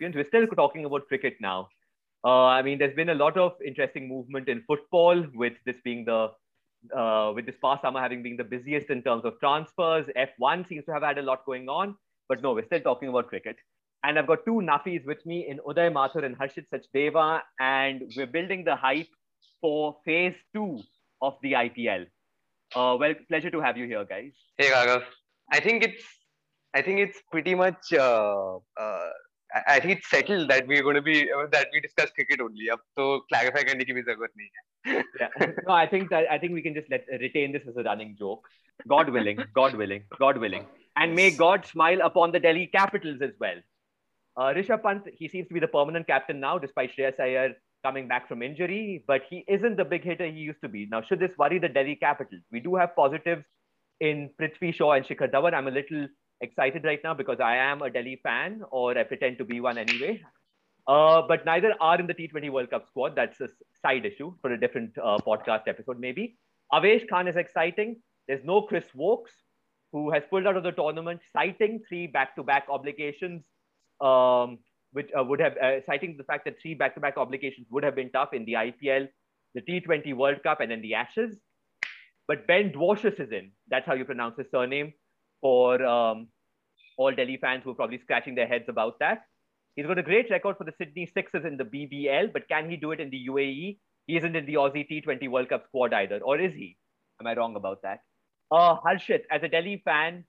We're still talking about cricket now. Uh, I mean, there's been a lot of interesting movement in football, with this being the uh, with this past summer having been the busiest in terms of transfers. F1 seems to have had a lot going on, but no, we're still talking about cricket. And I've got two Nafis with me in Uday Mathur and Harshit Sachdeva, and we're building the hype for phase two of the IPL. Uh, well, pleasure to have you here, guys. Hey, Raghav. I think it's, I think it's pretty much, uh, uh, I think it's settled that we're going to be uh, that we discuss cricket only. अब तो clarify करने की भी जरूरत नहीं है. yeah. No, I think that I think we can just let retain this as a running joke. God willing, God willing, God willing, and may God smile upon the Delhi Capitals as well. Uh, Rishabh Pant, he seems to be the permanent captain now, despite Shreyas Iyer coming back from injury, but he isn't the big hitter he used to be. Now, should this worry the Delhi Capitals? We do have positives in Prithvi Shaw and Shikhar Dhawan. I'm a little excited right now because I am a Delhi fan, or I pretend to be one anyway. Uh, but neither are in the T20 World Cup squad. That's a side issue for a different uh, podcast episode, maybe. Avesh Khan is exciting. There's no Chris Woakes, who has pulled out of the tournament, citing three back to back obligations. Um, which uh, would have uh, citing the fact that three back-to-back obligations would have been tough in the IPL, the T20 World Cup, and then the Ashes. But Ben Dwarshuis is in. That's how you pronounce his surname for um, all Delhi fans who are probably scratching their heads about that. He's got a great record for the Sydney Sixers in the BBL, but can he do it in the UAE? He isn't in the Aussie T20 World Cup squad either, or is he? Am I wrong about that? Uh, Harshit, as a Delhi fan,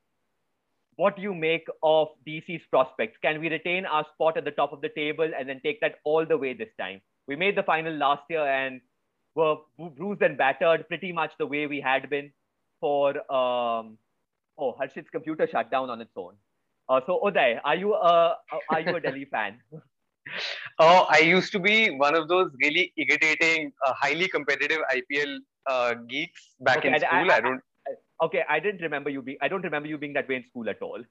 what do you make of DC's prospects? Can we retain our spot at the top of the table and then take that all the way this time? We made the final last year and were bruised and battered pretty much the way we had been for. Um, oh, Harshit's computer shut down on its own. Uh, so Uday, are you a are you a Delhi fan? Oh, I used to be one of those really irritating, uh, highly competitive IPL uh, geeks back okay, in school. I, I, I don't okay, I didn't remember you being. I don't remember you being that way in school at all.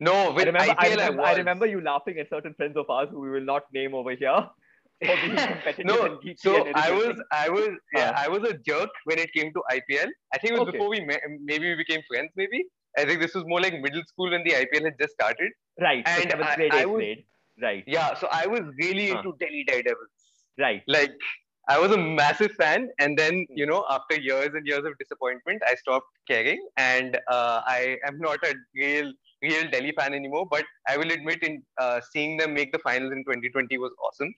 No, with I remember, IPL, I remember, I, I remember you laughing at certain friends of ours who we will not name over here. no, so I was, I was, yeah, uh, I was a jerk when it came to IPL. I think it was okay. before we maybe we became friends. Maybe I think this was more like middle school when the IPL had just started. Right. And so I, grade, I was, grade. Right. Yeah. So I was really huh. into Delhi Daredevils. Right. Like I was a massive fan, and then you know, after years and years of disappointment, I stopped caring, and uh, I am not a real real Delhi fan anymore. But I will admit, in uh, seeing them make the finals in 2020 was awesome.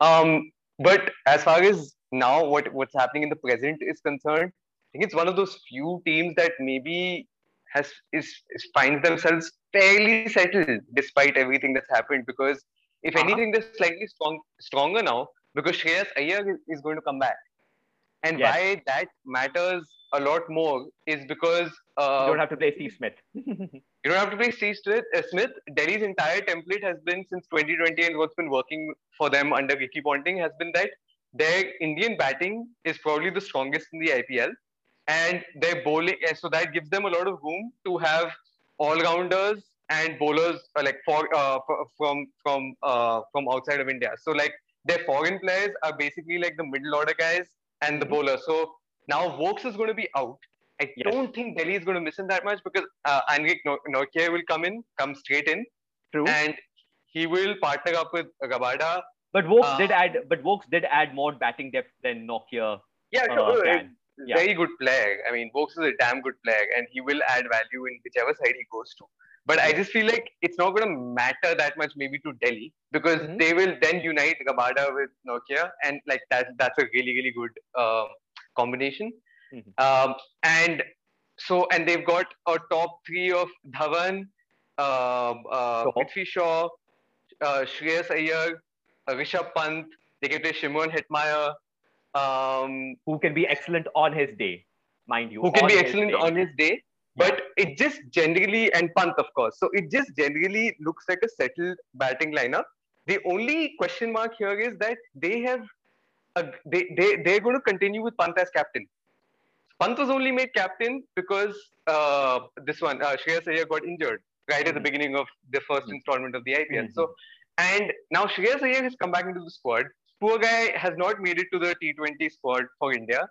Um, but as far as now, what what's happening in the present is concerned, I think it's one of those few teams that maybe has is, is finds themselves fairly settled despite everything that's happened. Because if uh-huh. anything, they're slightly strong stronger now because Shreyas Iyer is going to come back. And yes. why that matters a lot more is because uh, you don't have to play Steve Smith. you don't have to play Steve Smith. Uh, Smith. Delhi's entire template has been since 2020, and what's been working for them under Ricky Ponting has been that their Indian batting is probably the strongest in the IPL, and their bowling, so that gives them a lot of room to have all-rounders and bowlers uh, like for, uh, from from uh, from outside of India. So like their foreign players are basically like the middle order guys and the mm-hmm. bowler. So now Woakes is going to be out. I yes. don't think Delhi is going to miss him that much because uh, Anrich Nortje will come in, come straight in, True. and he will partner up with Rabada. But Woakes uh, did add, but Woakes did add more batting depth than Nortje. Yeah, sure. Uh, yeah. Very good player. I mean, Woakes is a damn good player, and he will add value in whichever side he goes to. But I just feel like it's not going to matter that much maybe to Delhi because mm-hmm. they will then unite Rabada with Nortje, and like that that's a really really good uh, combination. Mm-hmm. Um, and so and they've got a top three of Dhawan, uh, uh, Prithvi Shaw, uh, Shreyas Iyer, uh, Rishabh Pant. They can play Shimron Hetmyer. Um, who can be excellent on his day, mind you. Who can be excellent on his day but it just generally, and Pant, of course. So it just generally looks like a settled batting lineup. The only question mark here is that they have, a, they, they, they're going to continue with Pant as captain. Pant was only made captain because uh, this one, uh, Shreyas Iyer got injured right at the mm-hmm. beginning of the 1st mm-hmm. installment of the IPL. Mm-hmm. So, and now Shreyas Iyer has come back into the squad. Poor guy has not made it to the T20 squad for India.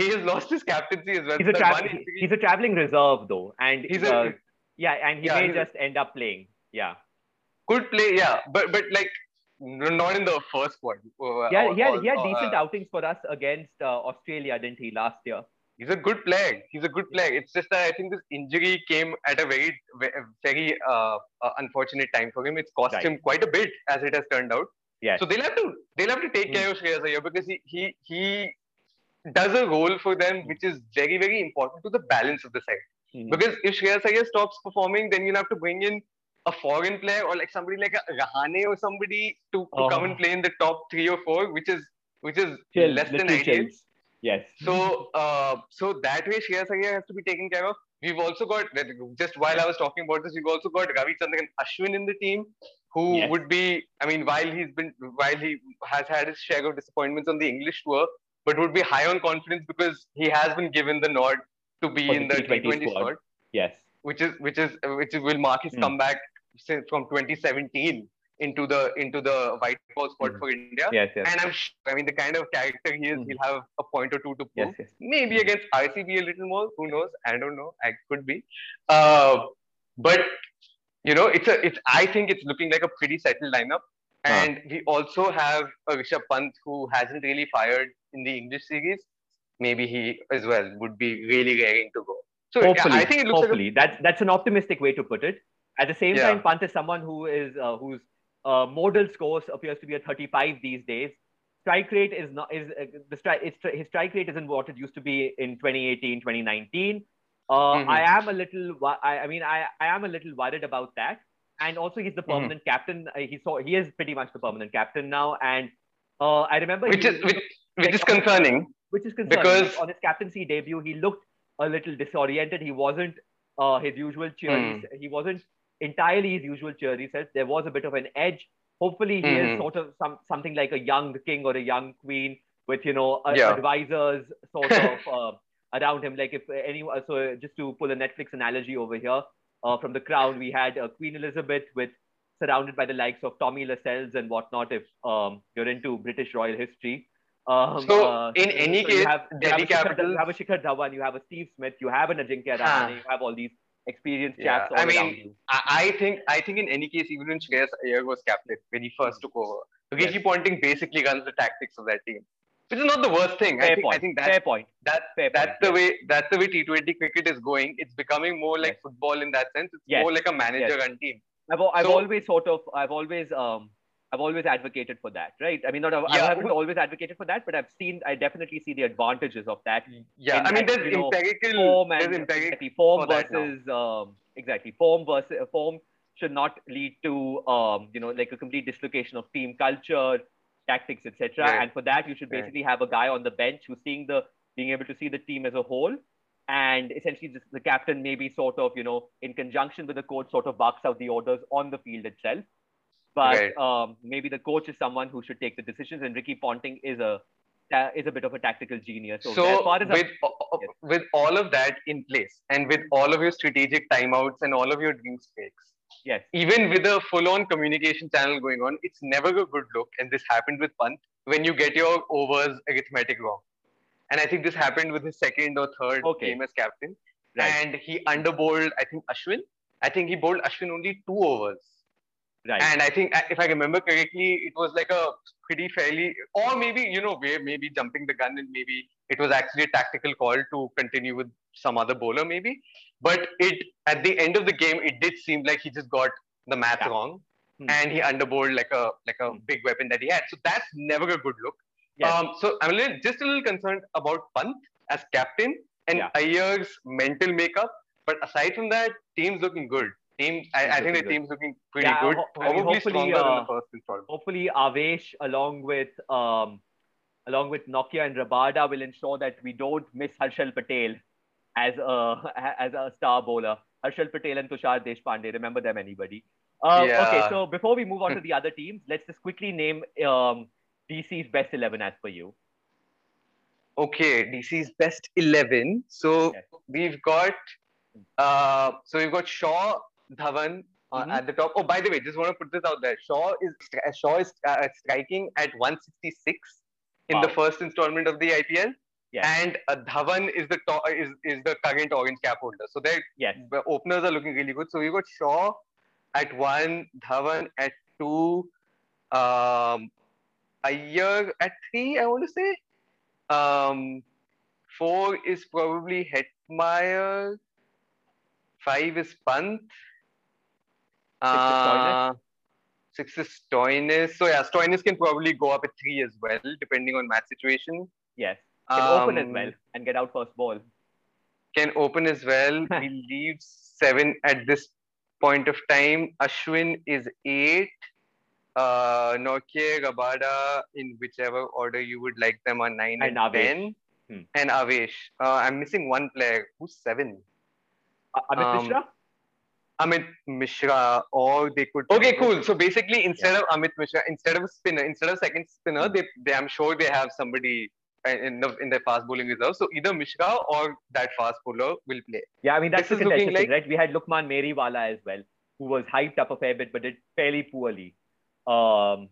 he has lost his captaincy as well. He's a, tra- he's a traveling reserve though, and He's a- uh, yeah, and he Yeah, may just end up playing. Yeah, could play, yeah, but but like not in the first squad. Uh, yeah, or- he had or- he had or, decent uh, outings for us against uh, Australia, didn't he, last year? He's a good player. He's a good player. It's just that I think this injury came at a very very uh, uh, unfortunate time for him. It's cost Right. him quite a bit, as it has turned out. Yes. So they'll have to they'll have to take Hmm. care of Shreyas Iyer because he he he does a role for them which is very very important to the balance of the side. Mhm. Because if Shreyas Iyer stops performing, then you'll have to bring in a foreign player or like somebody like a Rahane or somebody to, to come and play in the top three or four, which is which is Chills, less than ideal. chills. Yes. So, uh, so that way Shreyas Iyer has to be taken care of. We've also got just while I was talking about this, we've also got Ravichandran Ashwin in the team, who Yes. would be. I mean, while he's been while he has had his share of disappointments on the English tour, but would be high on confidence because he has been given the nod to be For in the the T20 T20 squad. Yes. which is which is which will mark his Hmm. comeback since from 2017 into the into the white ball squad Hmm. for India. Yes. Yes. And I'm, sh- I mean, the kind of character he is, Hmm. he'll have a point or two to prove Yes. Yes. maybe against RCB a little more. Who knows? I don't know. I could be. Uh, but you know, it's a. It's. I think it's looking like a pretty settled lineup. Huh. And we also have a Rishabh Pant who hasn't really fired in the English series. Maybe he as well would be really raring to go. So yeah, hopefully, I think it looks hopefully that's that's an optimistic way to put it. At the same Yeah. time, Pant is someone who is uh, whose uh, modal scores appears to be a 35 these days. Strike rate is not is uh, the strike it's, his strike rate isn't what it used to be in 2018 2019. Uh, Mhm. I am a little I, I mean I, I am a little worried about that. And also he's the Mm-hmm. permanent captain. Uh, he saw he is pretty much the permanent captain now. And uh, I remember which he- is which, which is concerning. which is concerning. Because- on his captaincy debut, he looked a little disoriented. He wasn't uh, his usual cheery. Hmm. He wasn't entirely his usual cheery self. There was a bit of an edge. Hopefully, he is Mhm. sort of some something like a young king or a young queen with you know a- Yeah. advisors sort of uh, around him. Like if anyone, so just to pull a Netflix analogy over here, uh, from the crown, we had uh, Queen Elizabeth with surrounded by the likes of Tommy Lascelles and whatnot. If um, you're into British royal history. Um, So, uh, in any you case, have, you have a Shikhar- you have a Shikhar Dhawan, you have a Steve Smith, you have an Ajinkya Huh. Rahane, you have all these experienced Yeah, chaps I mean. I, I think I think in any case, even in Shreyas Iyer was captain when he first took over, Rishi Yes. Ponting basically runs the tactics of that team, which is not the worst thing. Fair I think point. I think Fair that's point. that Fair that's point. the way that's the way T20 cricket is going. It's becoming more like Yes. football in that sense. It's Yes. more like a manager-run team. I've, I've So- always sort of, I've always, um, I've always advocated for that, right? I mean, not, I Yeah. haven't always advocated for that, but I've seen, I definitely see the advantages of that. Yeah, In I mean, there's you know, empirical, Form and empirical. exactly, form for versus, um, exactly, form versus uh, form should not lead to, um, you know, like a complete dislocation of team culture, tactics, etc. Right. And for that, you should Right. basically have a guy on the bench who's seeing the, being able to see the team as a whole. And essentially, just the captain maybe sort of, you know, in conjunction with the coach, sort of barks out the orders on the field itself. But Right. um, maybe the coach is someone who should take the decisions, and Ricky Ponting is a is a bit of a tactical genius. So, as So far as with I'm- with all of that in place, and with all of your strategic timeouts and all of your drink breaks, yes, even with a full-on communication channel going on, it's never a good look. And this happened with Pant when you get your overs arithmetic wrong. And I think this happened with his second or third Okay. game as captain. right, And he underbowled, I think, Ashwin. I think he bowled Ashwin only two overs. Right. And I think, if I remember correctly, it was like a pretty fairly, or maybe, you know, we're maybe jumping the gun and maybe it was actually a tactical call to continue with some other bowler, maybe. But it, at the end of the game, it did seem like he just got the math Yeah. wrong. Hmm. And he underbowled like a like a Hmm. big weapon that he had. So that's never a good look. Yes. Um, so I'm a little, just a little concerned about Pant as captain and Yeah. Iyer's mental makeup. But aside from that, team's looking good. Team, I, I think the looking good. team's looking pretty Yeah, good. ho- Probably hopefully, stronger than uh, the first installment. hopefully Avesh along with um, along with Nortje and Rabada will ensure that we don't miss Harshal Patel as a as a star bowler. Harshal Patel and Tushar Deshpande, remember them anybody? Uh, Yeah. Okay, so before we move on to the other teams, let's just quickly name um, DC's best eleven as per you. Okay, DC's best eleven. So Yes. we've got, uh, so we've got Shaw, Dhawan uh, Mhm. at the top. Oh, by the way, just want to put this out there. Shaw is uh, Shaw is uh, striking at 166 in the first installment of the IPL. Yes. and uh, Dhawan is the to- is is the current orange cap holder. So their Yes. the openers are looking really good. So we've got Shaw at one, Dhawan at two, um, Iyer at three. I want to say. Um, four is probably Hetmyer. Five is Pant. Uh, Six is Stoinis. So yeah, Stoinis can probably go up at three as well, depending on match situation. Yes. Can open as Um, well and get out first ball. Can open as well. he leaves seven at this point of time. Ashwin is eight. Uh, Nortje, Rabada, in whichever order you would like them, are nine and, And ten. Hmm. And Avesh. Uh, I'm missing one player. Who's seven? Uh, Amit Um, Mishra? Amit Mishra, or they could. Okay, cool. So basically, instead of Amit Mishra, instead of a spinner, instead of second spinner, they, they I'm sure they have somebody uh, in the in their fast bowling reserve. So either Mishra or that fast bowler will play. Yeah, I mean that's this the contentious thing, like- right? We had Lukman Meriwala as well, who was hyped up a fair bit but did fairly poorly. Um,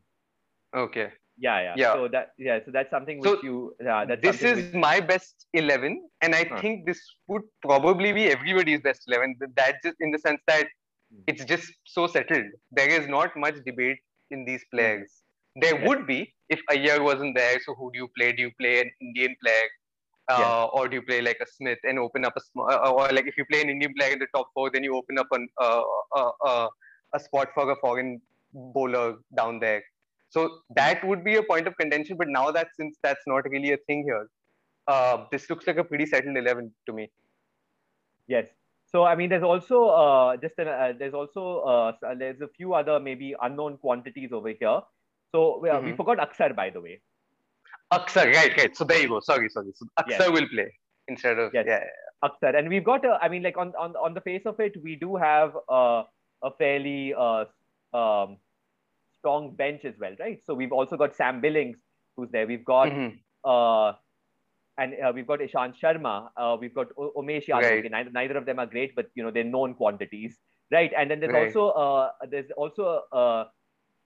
Okay. Yeah, yeah. Yeah. So that yeah, so that's something So which you yeah, that's this is which- my best 11 and i Huh. think this would probably be everybody's best 11 that just in the sense that Hmm. it's just so settled there is not much debate in these players there Yes. would be if Iyer wasn't there so who do you play do you play an indian player uh, Yes. or do you play like a smith and open up a small uh, or like if you play an indian player in the top four then you open up an, uh, uh, uh, a spot for a foreign bowler down there so that would be a point of contention. But now that since that's not really a thing here, uh, this looks like a pretty settled eleven to me. Yes. So I mean, there's also uh, just an, uh, there's also uh, uh, there's a few other maybe unknown quantities over here. So we, uh, we Mhm. forgot Aksar by the way. Aksar, right, right. So there you go. Sorry, sorry. So Aksar Yes. will play instead of Yes. yeah. Aksar, and we've got a, I mean, like on on on the face of it, we do have uh, a fairly uh, um, strong bench as well, right? So we've also got Sam Billings who's there. We've got Mhm. uh, and uh, we've got Ishant Sharma. Uh, we've got o- Umesh Yadav. Right. Neither, neither of them are great, but you know they're known quantities, right? And then there's Right. also uh, there's also uh,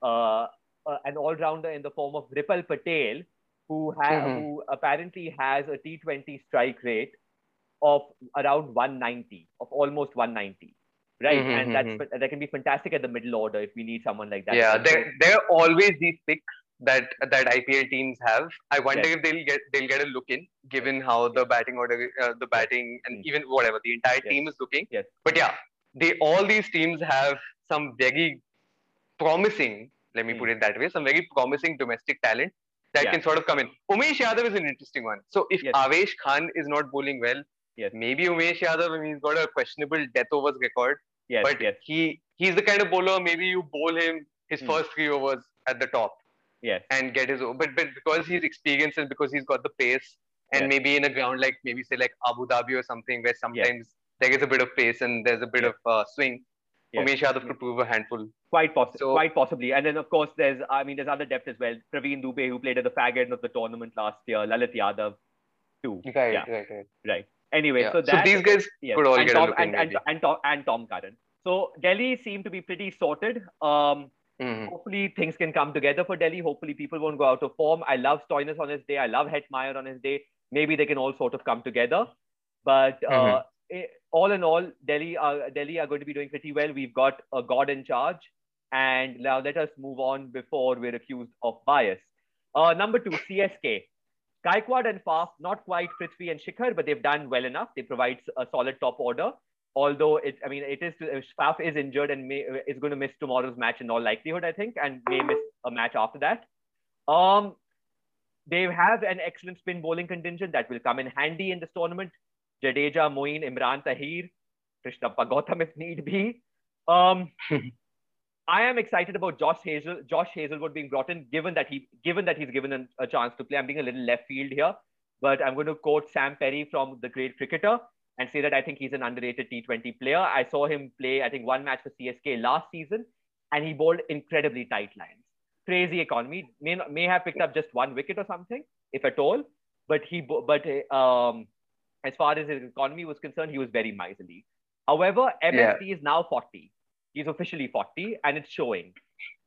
uh, uh, an all-rounder in the form of Ripal Patel, who ha- Mhm. who apparently has a T20 strike rate of around 190, of almost 190, right? Mhm, and that's mhm. that can be fantastic at the middle order if we need someone like that. yeah, there there are always these picks that that IPL teams have. I wonder if they'll get they'll get a look in, given how the batting order, uh, the batting, and Mm. even whatever the entire Yes. team is looking. Yes. But yeah, they all these teams have some very promising. Let me Mm. put it that way. Some very promising domestic talent that Yeah. can sort of come in. Umesh Yadav is an interesting one. So if Yes. Avesh Khan is not bowling well, Yes. maybe Umesh Yadav. I mean, he's got a questionable death overs record yes, but yes, he he's the kind of bowler maybe you bowl him his Hmm. first three overs at the top yes, and get his but but because he's experienced and because he's got the pace and Yes. maybe in a ground like maybe say like Abu Dhabi or something where sometimes there is a bit of pace and there's a bit Yes. of uh, swing. Yes. Umesh Yadav could prove a handful. quite possibly, So- quite possibly. And then of course there's, I mean, there's other depth as well. Praveen Dubey, who played at the fag end of the tournament last year, Lalit Yadav, too. Right, Yeah. right, right. Right. Anyway, Yeah. so that these guys yes, could all and get Tom, and, and, and, Tom, and Tom Curran. So Delhi seem to be pretty sorted. Um, Mhm. hopefully things can come together for Delhi. Hopefully people won't go out of form. I love Stoinis on his day. I love Hetmyer on his day. Maybe they can all sort of come together. But uh, eh, all in all, Delhi are, Delhi are going to be doing pretty well. We've got a God in charge. And now let us move on before we're accused of bias. Uh, number two, CSK. Gaikwad and Faf, not quite Prithvi and Shikhar, but they've done well enough. They provide a solid top order. Although it, I mean, it is Faf is injured and may, is going to miss tomorrow's match in all likelihood, I think, and may miss a match after that. Um, they have an excellent spin bowling contingent that will come in handy in this tournament. Jadeja, Moeen, Imran Tahir, Krishnappa Gautam if need be. Um, I am excited about Josh Hazel, Josh Hazlewood being brought in, given that he, given that he's given a, a chance to play. I'm being a little left field here, but I'm going to quote Sam Perry from The Grade Cricketer and say that I think he's an underrated T20 player. I saw him play, I think, one match for CSK last season, and he bowled incredibly tight lines. Crazy economy. May may have picked up just one wicket or something, if at all. But he, but um, as far as his economy was concerned, he was very miserly. However, MSD is now 40. He's officially 40 and it's showing.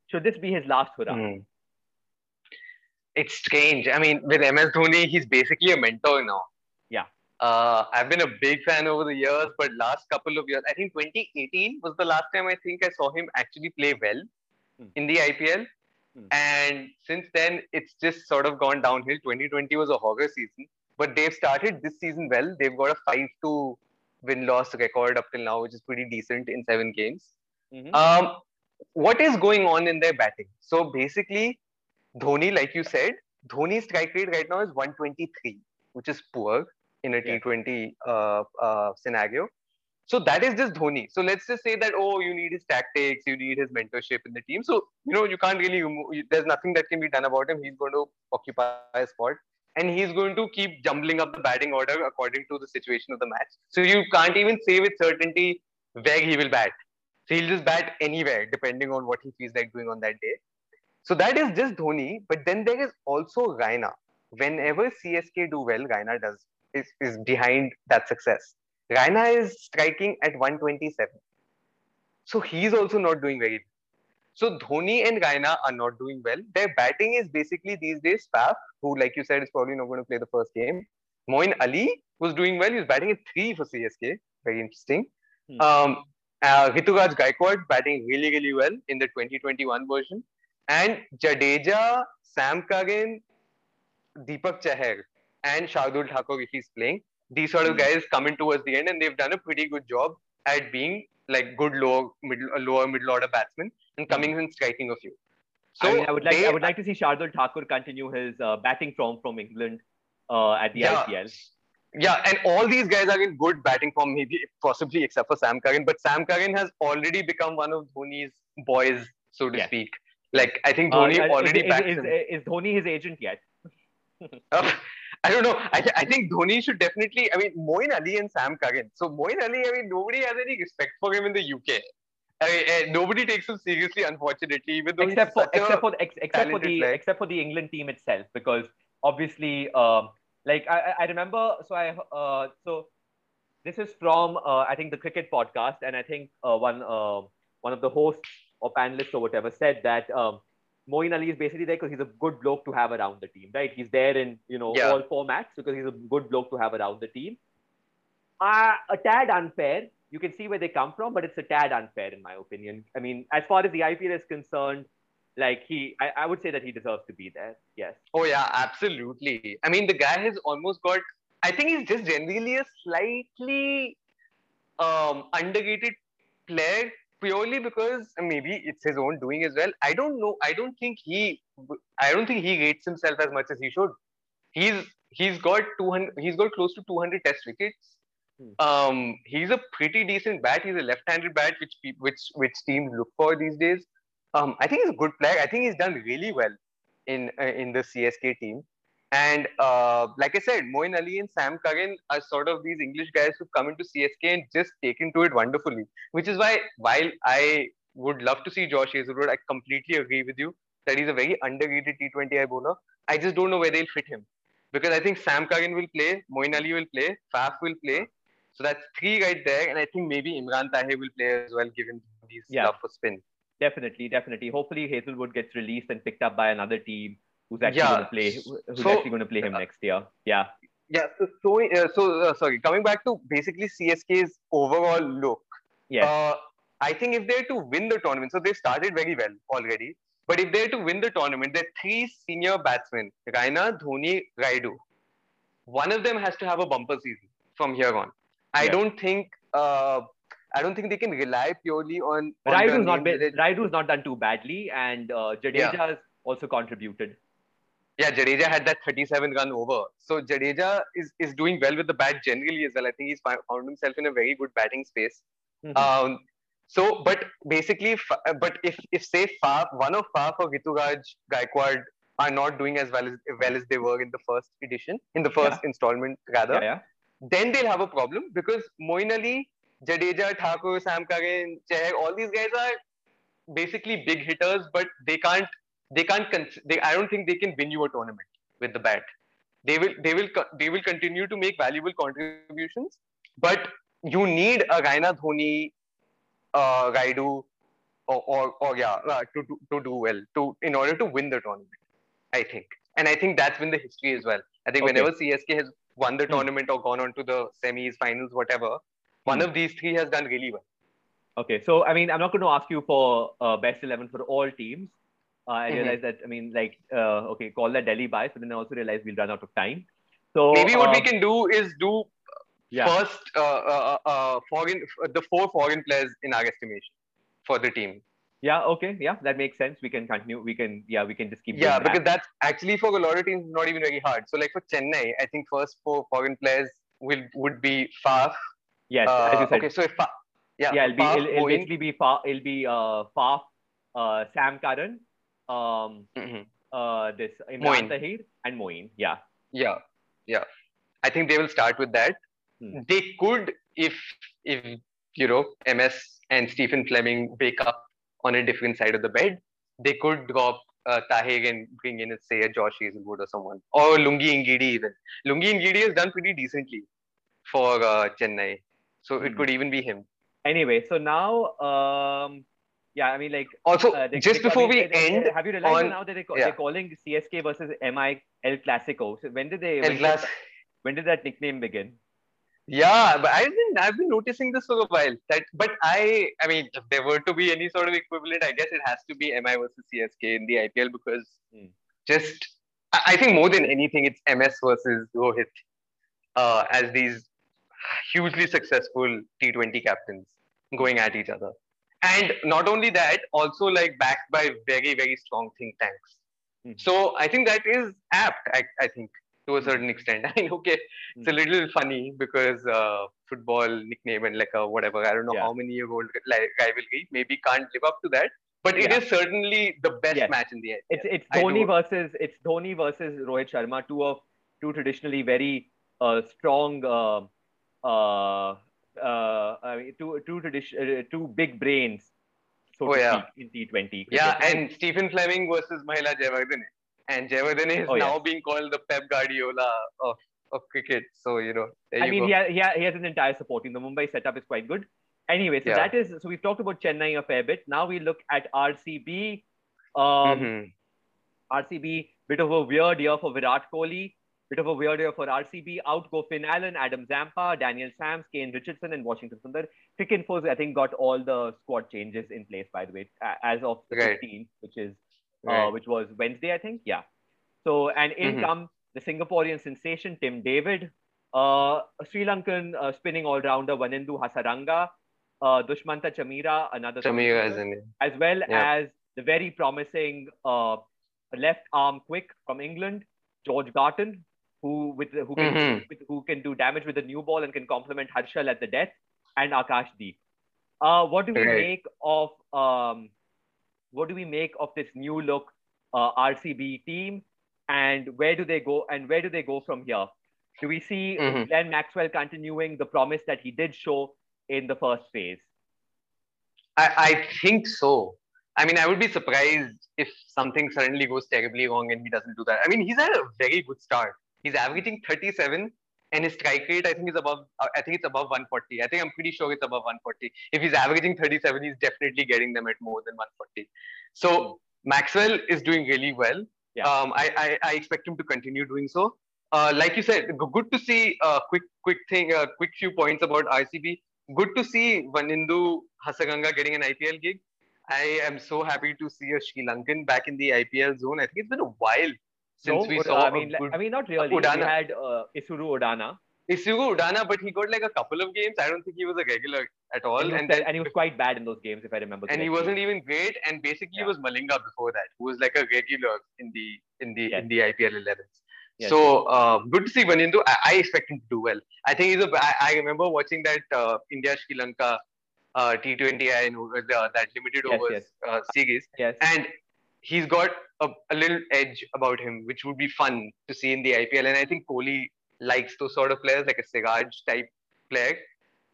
Should this be his last hurrah? Mhm. it's strange. I mean, with MS Dhoni, he's basically a mentor now. Yeah. Uh, I've been a big fan over the years, but last couple of years, I think 2018 was the last time I think I saw him actually play well Hmm. in the IPL. Hmm. And since then, it's just sort of gone downhill. 2020 was a horror season, but they've started this season well. They've got a 5 2 win loss record up till now, which is pretty decent in seven games. Mhm. Um, what is going on in their batting? So basically, Dhoni, like you said, Dhoni's strike rate right now is 123, which is poor in a Yeah. T20 uh, uh, scenario. So that is just Dhoni. So let's just say that oh, you need his tactics, you need his mentorship in the team. So you know you can't really. There's nothing that can be done about him. He's going to occupy a spot, and he's going to keep jumbling up the batting order according to the situation of the match. So you can't even say with certainty where he will bat. So he'll just bat anywhere depending on what he feels like doing on that day. So that is just Dhoni. But then there is also Raina. Whenever CSK do well, Raina does is, is behind that success. Raina is striking at 127. So he's also not doing very well. So Dhoni and Raina are not doing well. Their batting is basically these days Faf, who, like you said, is probably not going to play the first game. Moeen Ali was doing well. He was batting at three for CSK. Very interesting. Hmm. Um, uh, Rituraj Gaikwad batting really, really well in the 2021 version. And Jadeja, Sam Curran, Deepak Chahar, and Shardul Thakur, if he's playing, these sort of Hmm. guys come in towards the end, and they've done a pretty good job at being like good lower middle, lower middle order batsmen and coming in and striking a few. So I mean, I would like they- I would like to see Shardul Thakur continue his uh, batting form from England uh, at the Yeah. IPL. Yeah, and all these guys are in good batting form, maybe possibly except for Sam Curran. But Sam Curran has already become one of Dhoni's boys, so to speak. Like I think Uh, Dhoni is- already is, backs is, him. is, is Dhoni his agent yet? Uh, I don't know. I, I think Dhoni should definitely. I mean, Moeen Ali and Sam Curran. So Moeen Ali, I mean, nobody has any respect for him in the UK. I mean, eh, nobody takes him seriously, unfortunately. Except for except for ex, except for the player. except for the England team itself, because obviously, um, like I, I- remember, so I uh, so this is from uh, I think the cricket podcast, and I think uh, one uh, one of the hosts or panelists or whatever said that um, Moeen Ali is basically there because he's a good bloke to have around the team, right? He's there in you know Yeah. all formats because he's a good bloke to have around the team. Uh, a tad unfair. You can see where they come from, but it's a tad unfair in my opinion. I mean, as far as the IPL is concerned, like he, I, I would say that he deserves to be there. Yes. Oh yeah, absolutely. I mean, the guy has almost got. I think he's just generally a slightly um, underrated player purely because maybe it's his own doing as well. I don't know. I don't think he. I don't think he rates himself as much as he should. He's he's got 200. He's got close to 200 Test wickets. Hmm. Um, he's a pretty decent bat. He's a left-handed bat, which pe- which which teams look for these days. Um, I think he's a good player. I think he's done really well in uh, in the CSK team. And uh, like I said, Moeen Ali and Sam Curran are sort of these English guys who've come into CSK and just take into it wonderfully. Which is why, while I would love to see Josh Hazlewood, I completely agree with you that he's a very underrated T20I bowler. I just don't know where they'll fit him because I think Sam Curran will play, Moeen Ali will play, Faf will play. So that's three right there, and I think maybe Imran Tahir will play as well, given his Yeah. love for spin. Definitely, definitely. Hopefully, Hazlewood gets released and picked up by another team who's actually Yeah. going to play. Who's So- actually going to play him next year? Yeah. Yeah. So, so, uh, so uh, sorry. Coming back to basically CSK's overall look. Yes. Uh, I think if they're to win the tournament, so they've started very well already. But if they're to win the tournament, there are three senior batsmen: Raina, Dhoni, Rayudu. One of them has to have a bumper season from here on. I Yeah. don't think. I don't think they can rely purely on. on Rayudu's not been, Rayudu's not done too badly, and uh, Jadeja Yeah. has also contributed. Yeah, Jadeja had that 37 run over. So Jadeja is, is doing well with the bat generally as well. I think he's found himself in a very good batting space. Mhm. Um, so, but basically, but if if say Faf, one of Faf or Rituraj Gaikwad are not doing as well as well as they were in the first edition, in the first installment rather, yeah, yeah. then they'll have a problem because Moeen Ali, Jadeja, Thakur, Sam Curran, Chahar, all these guys are basically big hitters, but they can't. They can't. They, I don't think they can win you a tournament with the bat. They will. They will. They will continue to make valuable contributions, but you need a Raina Dhoni, uh, Rayudu, or, or, or yeah, uh, to, to to do well to in order to win the tournament. I think. and I think that's been the history as well. I think Okay. whenever CSK has won the Hmm. tournament or gone on to the semis, finals, whatever, one Hmm. of these three has done really well. Okay, so I mean, I'm not going to ask you for uh, best eleven for all teams. Uh, I Mhm. realize that. I mean, like, uh, okay, call that Delhi bias, but then I also realize we'll run out of time. So Maybe what we uh, can do is do yeah, first uh, uh, foreign the four foreign players in our estimation for the team. yeah, okay, yeah, that makes sense. We can continue. We can, yeah, we can just keep. Yeah, doing that. because that's actually for a lot of teams not even very hard. So like for Chennai, I think first four foreign players will would be Faf. Yes, as you Uh, said, okay, so if Fa- yeah, yeah, it'll be it'll, it'll basically be far. It'll be uh, Faf, uh, Sam Curran, um, mhm. uh, this Imran. Tahir, and Moeen. Yeah, Yeah, yeah. I think they will start with that. Hmm. They could, if if you know MS and Stephen Fleming wake up on a different side of the bed, they could drop uh, Tahir and bring in, say, a Josh Hazlewood or someone, or Lungi Ngidi even. Lungi Ngidi has done pretty decently for uh, Chennai, so it Hmm. could even be him. Anyway, so now, um, yeah, I mean, like, Also, uh, they- just they- I before mean, we they- end have you realized on- now that they yeah. they're calling CSK versus MI El Clasico? So when did they? El when, did Clas- that, when did that nickname begin? Yeah, but I've been I've been noticing this for a while. That, but I I mean, if there were to be any sort of equivalent, I guess it has to be MI versus CSK in the IPL because Hmm. just I I think more than anything, it's MS versus Rohit uh, as these hugely successful T20 captains going at each other. And not only that, also like backed by very very strong think tanks. Hmm. So I think that is apt. I, I think to a certain extent. I mean, okay, it's a little funny because uh, football nickname and like a whatever. I don't know Yeah. how many year old rivalry maybe can't live up to that, but it Yeah. is certainly the best Yes. match in the end. It's it's Dhoni versus it's Dhoni versus Rohit Sharma, two of two traditionally very uh, strong, uh, uh, uh, I mean, two two tradition uh, two big brains, so Oh, to yeah. speak, in T20. Yeah, and Stephen Fleming versus Mahela Jayawardene. And Jayawardene is Oh, now yes. being called the Pep Guardiola of, of cricket. So, you know, I you mean, he has, he, has, he has an entire support team. The Mumbai setup is quite good. Anyway, so Yeah. that is so we've talked about Chennai a fair bit. Now we look at RCB. Um, Mhm. RCB, bit of a weird year for Virat Kohli, bit of a weird year for RCB. Out go Finn Allen, Adam Zampa, Daniel Sams, Kane Richardson, and Washington Sundar. Cricinfo's, I think, got all the squad changes in place, by the way, as of the Right. 15th, which is uh, Right. which was Wednesday, I think. Yeah. So, and in Mhm. come the Singaporean sensation, Tim David, uh, a Sri Lankan uh, spinning all rounder, Wanindu Hasaranga, uh, Dushmantha Chameera, another Chamira as in as well Yeah. as the very promising uh, left arm quick from England, George Garton, who with who can Mhm. with, who can do damage with a new ball and can complement Harshal at the death, and Akash Deep. Uh, what do we Right. make of um, what do we make of this new look uh, RCB team, and where do they go? And where do they go from here? Do we see Mhm. Glenn Maxwell continuing the promise that he did show in the first phase? I, I think so. I mean, I would be surprised if something suddenly goes terribly wrong and he doesn't do that. I mean, he's had a very good start. He's averaging 37 and his strike rate, I think, is above, uh, I think it's above 140. I think I'm pretty sure it's above 140. If he's averaging 37, he's definitely getting them at more than 140. So Maxwell is doing really well. Yeah. Um, I, I, I expect him to continue doing so. Uh, like you said, good to see a quick, quick thing, a quick few points about RCB. Good to see Wanindu Hasaranga getting an IPL gig. I am so happy to see a Sri Lankan back in the IPL zone. I think it's been a while since No, we saw I mean, good I mean, not really. We Udana. had uh, Isuru Udana, Isuru Udana, but he got like a couple of games. I don't think he was a regular at all. and, he was, And then and he was quite bad in those games, if I remember. and he wasn't even great. And basically, Yeah. was Malinga before that, who was like a regular in the in the Yes. in the IPL 11s. Yes. So uh, good to see Wanindu. I, I expect him to do well. I think he's a. I, I remember watching that uh, India Sri Lanka uh, T20I and uh, that limited Yes, overs yes. Uh, series, Yes. and he's got a, a little edge about him, which would be fun to see in the IPL. And I think Kohli likes those sort of players, like a Siraj type player.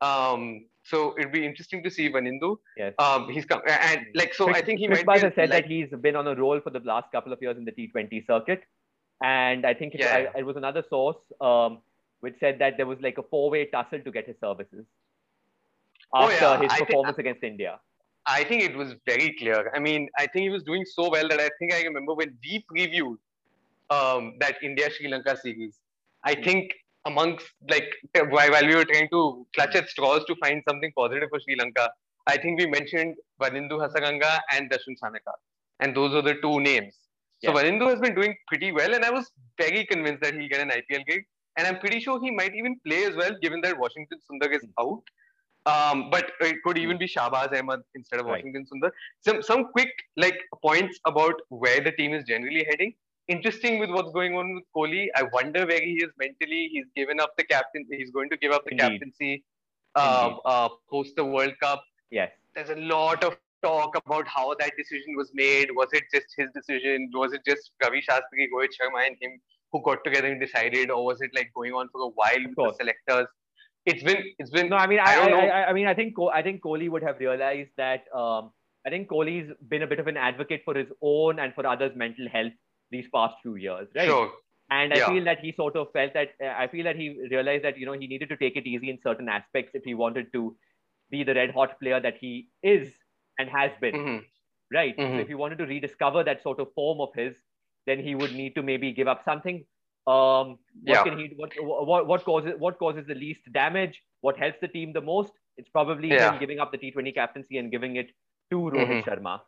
Um, so it'd be interesting to see Wanindu. Yes. Um, he's come and like so. I think he Chris might be has said like, that he's been on a roll for the last couple of years in the T20 circuit, and I think it, Yeah. I, it was another source um, which said that there was like a four-way tussle to get his services Oh, after yeah. his I think- performance against India. I think it was very clear. I mean, I think he was doing so well that I think I remember when we previewed um, that India Sri Lanka series. I think amongst like while we were trying to clutch at straws to find something positive for Sri Lanka, I think we mentioned Wanindu Hasaranga and Dasun Shanaka, and those are the two names. So yeah. Wanindu has been doing pretty well, and I was very convinced that he'll get an IPL gig, and I'm pretty sure he might even play as well, given that Washington Sundar is hmm. out. Um, but it could even be Shahbaz Ahmed instead of right. Washington Sundar. Some some quick like points about where the team is generally heading interesting with what's going on with Kohli. I wonder where he is mentally. He's given up the captain. He's going to give up the Indeed. captaincy uh, uh, post the World Cup. Yes. There's a lot of talk about how that decision was made. Was it just his decision? Was it just Ravi Shastri, Rohit Sharma, and him who got together and decided, or was it like going on for a while with the selectors? It's been, it's been. No, I mean, I, I don't know. I, I, mean, I think, I think Kohli would have realized that. Um, I think Kohli's been a bit of an advocate for his own and for others' mental health these past few years, right? Sure. And I yeah. feel that he sort of felt that uh, I feel that he realized that you know he needed to take it easy in certain aspects if he wanted to be the red hot player that he is and has been, mm-hmm. right? Mm-hmm. So if he wanted to rediscover that sort of form of his, then he would need to maybe give up something. Um, what yeah. can he? What, what what causes what causes the least damage? What helps the team the most? It's probably yeah. him giving up the T20 captaincy and giving it to Rohit mm-hmm. Sharma.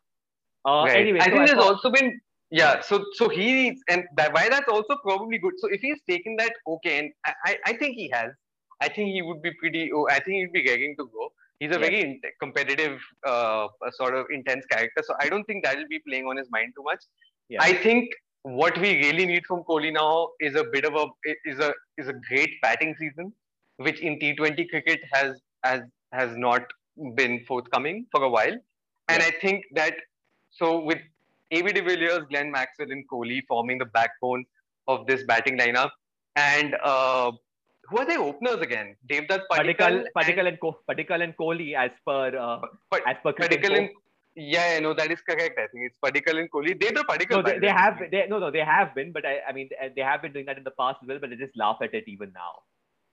Uh, right. Anyway, I so think I there's thought, also been yeah so so he and that, why that's also probably good so if he's taken that okay and I, I think he has i think he would be pretty oh, i think he'd be getting to go he's a yes. very competitive uh, sort of intense character so i don't think that'll be playing on his mind too much yeah. i think what we really need from kohli now is a bit of a is a is a great batting season which in t20 cricket has has has not been forthcoming for a while and yeah. i think that so with AB de Villiers, Glenn Maxwell, and Kohli forming the backbone of this batting lineup. And uh, who are the openers again? Devdutt Padikkal, Padikkal, and, Co- Padikkal and Kohli as per uh, as per Padikkal and, yeah, no, that is correct. I think it's Padikkal and Kohli. They the Padikkal. No, they, they have. They, no, no, they have been, but I, I mean, they have been doing that in the past as well. But they just laugh at it even now,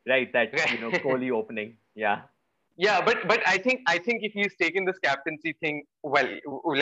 right? That you know, Kohli opening. Yeah yeah but but i think i think if he's taking this captaincy thing well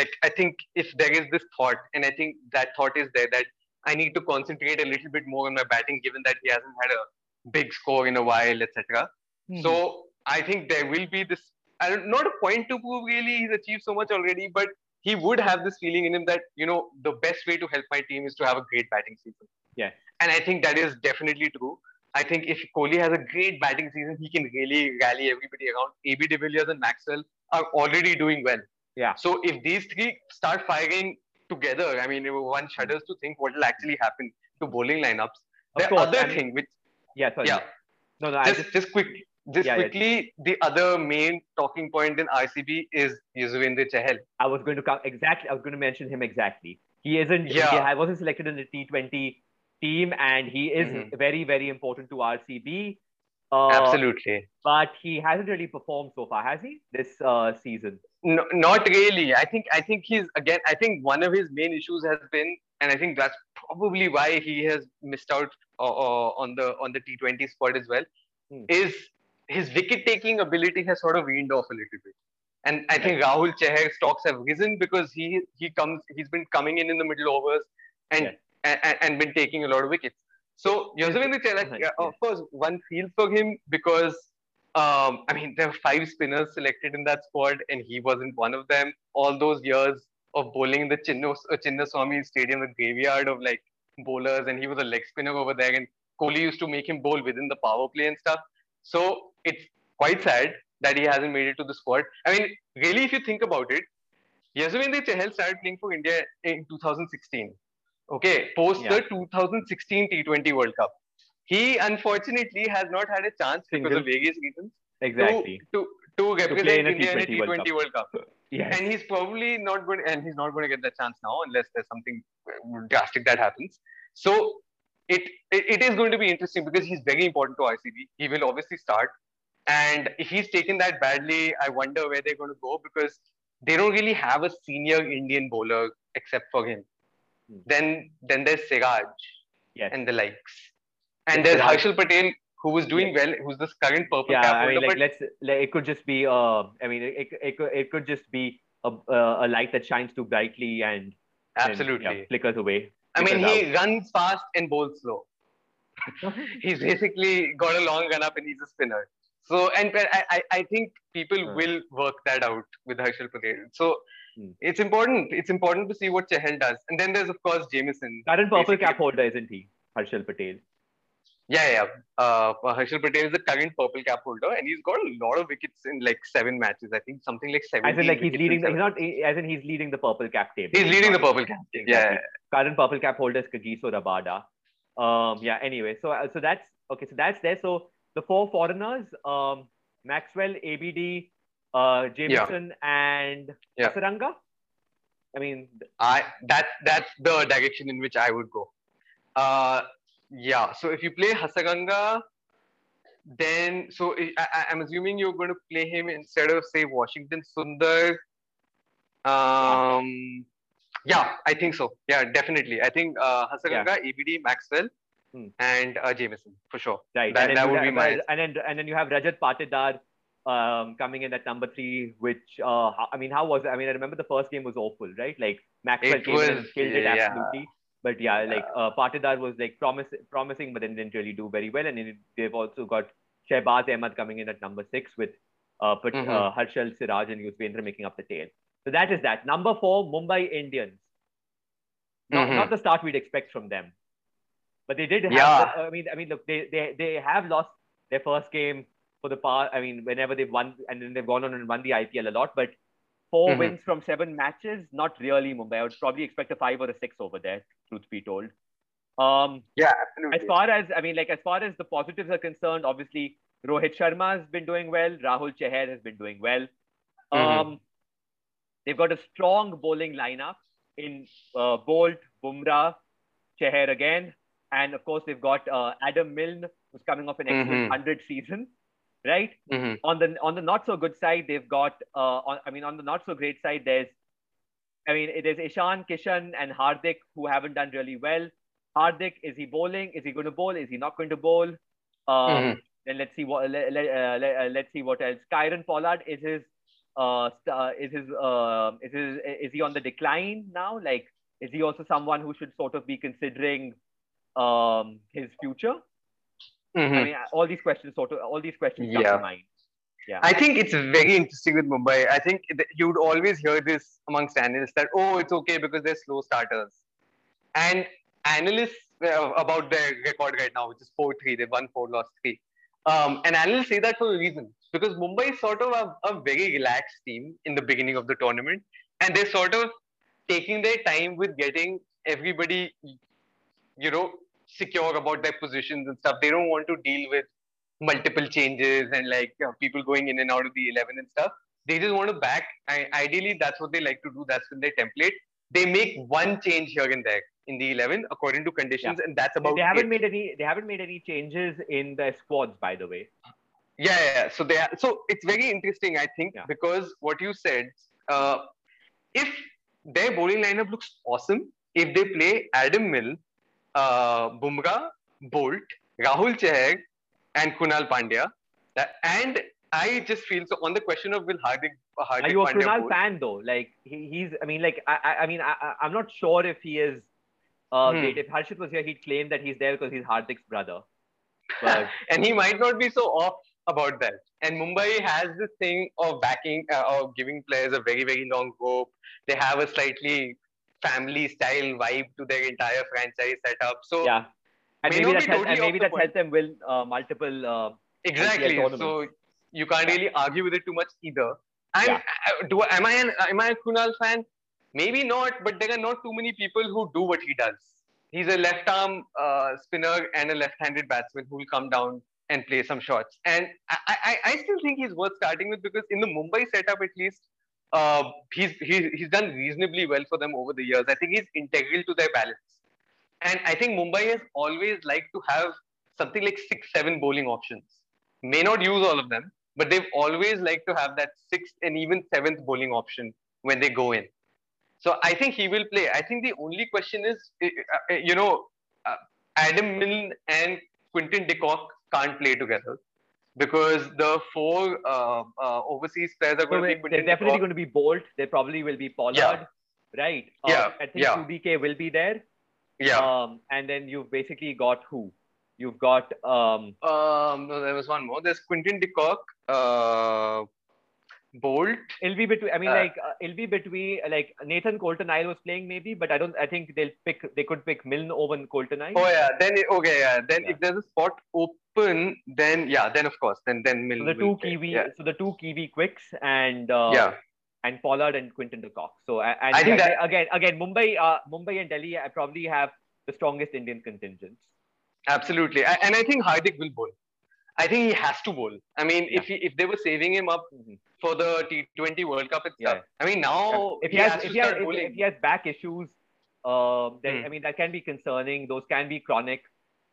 like i think if there is this thought and i think that thought is there that i need to concentrate a little bit more on my batting given that he hasn't had a big score in a while etc mm-hmm. so i think there will be this I don't, not a point to prove really he's achieved so much already but he would have this feeling in him that you know the best way to help my team is to have a great batting season yeah and i think that is definitely true I think if Kohli has a great batting season, he can really rally everybody around. AB de Villiers and Maxwell are already doing well. Yeah. So if these three start firing together, I mean, one shudders to think what will actually happen to bowling lineups. Of the course, other and, thing, which yeah, sorry. yeah, no, no, just, just, just quick, just yeah, quickly, yeah. the other main talking point in RCB is Yuzvendra Chahal. I was going to come exactly. I was going to mention him exactly. He isn't. Yeah. He wasn't selected in the T20 team, and he is mm-hmm. very, very important to RCB. Uh, Absolutely. But he hasn't really performed so far, has he? This uh, season? No, not really. I think I think he's again. I think one of his main issues has been, and I think that's probably why he has missed out uh, uh on the on the T20 spot as well. Hmm. Is his wicket taking ability has sort of weaned off a little bit. And I think Rahul Chahar's stocks have risen because he he comes he's been coming in in the middle overs and and, and been taking a lot of wickets. So Yuzvendra Chahal, yeah, of course, one feels for him because um, I mean there were five spinners selected in that squad, and he wasn't one of them. All those years of bowling in the Chinno, uh, Chinnaswamy Stadium, the graveyard of like bowlers, and he was a leg spinner over there. And Kohli used to make him bowl within the power play and stuff. So it's quite sad that he hasn't made it to the squad. I mean, really, if you think about it, Yuzvendra Chahal started playing for India in 2016 okay, post yeah. the 2016 T20 World Cup. He unfortunately has not had a chance Single. because of various reasons exactly to, to, to represent to India in a T20 World Cup. World Cup. Yes. And he's probably not going and he's not going to get that chance now unless there's something drastic that happens. So it, it, it is going to be interesting because he's very important to RCB. He will obviously start. And if he's taken that badly, I wonder where they're going to go because they don't really have a senior Indian bowler except for him. Hmm. Then then there's Siraj yes. and the likes. And there's Harshal Patel who was doing well, who's this current purple yeah, cap I mean, like, let's like, it could just be uh I mean it, it, could, it could just be a, a light that shines too brightly and absolutely and, yeah, flickers away. I mean, he runs fast and bowls slow. he's basically got a long run up and he's a spinner. So, and I, I, think people Hmm. will work that out with Harshal Patel. So, Hmm. it's important. It's important to see what Chahal does. And then there's, of course, Jamieson. Current purple cap holder, isn't he? Harshal Patel. Yeah, yeah. Uh, Harshal Patel is the current purple cap holder, and he's got a lot of wickets in like seven matches. I think something like seven. As in, like he's leading. The, he's not. As in, he's leading the purple cap table. He's leading the purple cap. Exactly. Yeah. Current purple cap holder is Kagiso Rabada. Um. Yeah. Anyway, so uh, so that's okay. So that's there. So the four foreigners: um, Maxwell, ABD, uh, Jamieson, and Yeah. Hasaranga. I mean, I that's that's the direction in which I would go. Uh, yeah. So if you play Hasaranga then so I, I, I'm assuming you're going to play him instead of say Washington Sundar. Um, yeah, I think so. Yeah, definitely. I think uh, Hasaranga, ABD, Maxwell, Hmm. and uh, Jamieson for sure. Right. That- and then that would have, be my- and then and then you have Rajat Patidar um, coming in at number three, which uh, I mean, how was it? I mean, I remember the first game was awful, right? Like Maxwell It came in and was- killed it yeah. absolutely. But yeah, like uh, Patidar was like promise, promising, but then didn't really do very well. And then they've also got Shehbaz Ahmad coming in at number six with uh, but, Mhm. uh, Harshal Siraj and Yuzvendra making up the tail. So that is that. Number four, Mumbai Indians. Not, Mhm. not the start we'd expect from them. But they did have. Yeah. I mean, I mean, look, they they they have lost their first game for the past. I mean, whenever they've won, and then they've gone on and won the IPL a lot. But 4 Mhm. wins from seven matches, not really Mumbai. I would probably expect a five or a six over there. Truth be told. Um, Yeah, as far as I mean, like as far as the positives are concerned, obviously Rohit Sharma has been doing well. Rahul Chahar has been doing well. Mhm. Um, they've got a strong bowling lineup in uh, Boult, Bumrah, Chahar again, and of course they've got uh, Adam Milne, who's coming off an excellent Mhm. hundred season, right? Mhm. On the on the not so good side, they've got uh, on, I mean on the not so great side, there's I mean it is Ishan, Kishan, and Hardik who haven't done really well. Hardik, is he bowling? Is he going to bowl? Is he not going to bowl? Um, Mhm. Then let's see what let, let, uh, let, uh, let's see what else. Kieron Pollard is his uh, uh is his uh, is his is he on the decline now? Like is he also someone who should sort of be considering um his future? Mhm. I mean all these questions sort of all these questions come Yeah. to mind. Yeah. I think it's very interesting with Mumbai. I think you would always hear this amongst analysts that, oh, it's okay because they're slow starters. And analysts uh, about their record right now, which is 4 3, they've won 4, lost 3. Um, and analysts say that for a reason because Mumbai is sort of a, a very relaxed team in the beginning of the tournament. And they're sort of taking their time with getting everybody, you know, secure about their positions and stuff. They don't want to deal with multiple changes and like you know, people going in and out of the 11 and stuff. They just want to back. I, ideally, that's what they like to do. That's in their template. They make one change here and there in the 11 according to conditions, and that's about they haven't it. made any they haven't made any changes in their squads, by the way. Yeah, yeah, yeah. So they are, so it's very interesting, I think, Yeah. because what you said, uh, if their bowling lineup looks awesome, if they play Adam Milne, uh, Bumrah, Boult, Rahul Chahar, and Krunal Pandya, and I just feel so on the question of will Hardik, Hardik Are you a Pandya Krunal bowl? fan though? Like he, he's, I mean, like I, I, mean, I, I'm not sure if he is. Uh, Hmm. if Harshit was here, he'd claim that he's there because he's Hardik's brother. But and he might not be so off about that. And Mumbai has this thing of backing uh, of giving players a very very long rope. They have a slightly family style vibe to their entire franchise setup. So yeah, and May maybe that helped, totally maybe point. helped them win uh, multiple. Uh, exactly. So you can't Yeah. really argue with it too much either. And Yeah. uh, do am I an am I a Krunal fan? Maybe not, but there are not too many people who do what he does. He's a left arm uh, spinner and a left-handed batsman who will come down and play some shots. And I, I, I still think he's worth starting with because in the Mumbai setup, at least, uh, he's, he's he's done reasonably well for them over the years. I think he's integral to their balance. And I think Mumbai has always liked to have something like six, seven bowling options. May not use all of them, but they've always liked to have that sixth and even seventh bowling option when they go in. So I think he will play. I think the only question is, uh, you know, uh, Adam Milne and Quinton de Kock can't play together because the four uh, uh, overseas players are so going to be wait, they're definitely Kock. going to be Boult. They probably will be Pollard, Yeah. right? Uh, Yeah, I think yeah. UBK will be there. Yeah. Um, and then you've basically got who? You've got um, Um, no, there was one more. There's Quinton de Kock, uh, Boult. it'll be between. I mean, Uh, like uh, it'll be between like Nathan Coulter-Nile was playing maybe, but I don't. I think they'll pick. They could pick Milne over Coulter-Nile. Oh yeah. Then okay, yeah. Then Yeah. if there's a spot open, then yeah, then of course, then then Mill So the two. Kiwi, Yeah. so the two Kiwi quicks and uh, yeah. and Pollard and Quinton de Kock. So and I think yeah, that- again, again, Mumbai, uh, Mumbai and Delhi uh, probably have the strongest Indian contingents. Absolutely. And I think Hardik will bowl. I think he has to bowl. I mean, if he, if they were saving him up Mhm. for the T20 World Cup and Yeah. I mean now If he, he has, has, if he has, if, if he has back issues, um, then Hmm. I mean that can be concerning. Those can be chronic,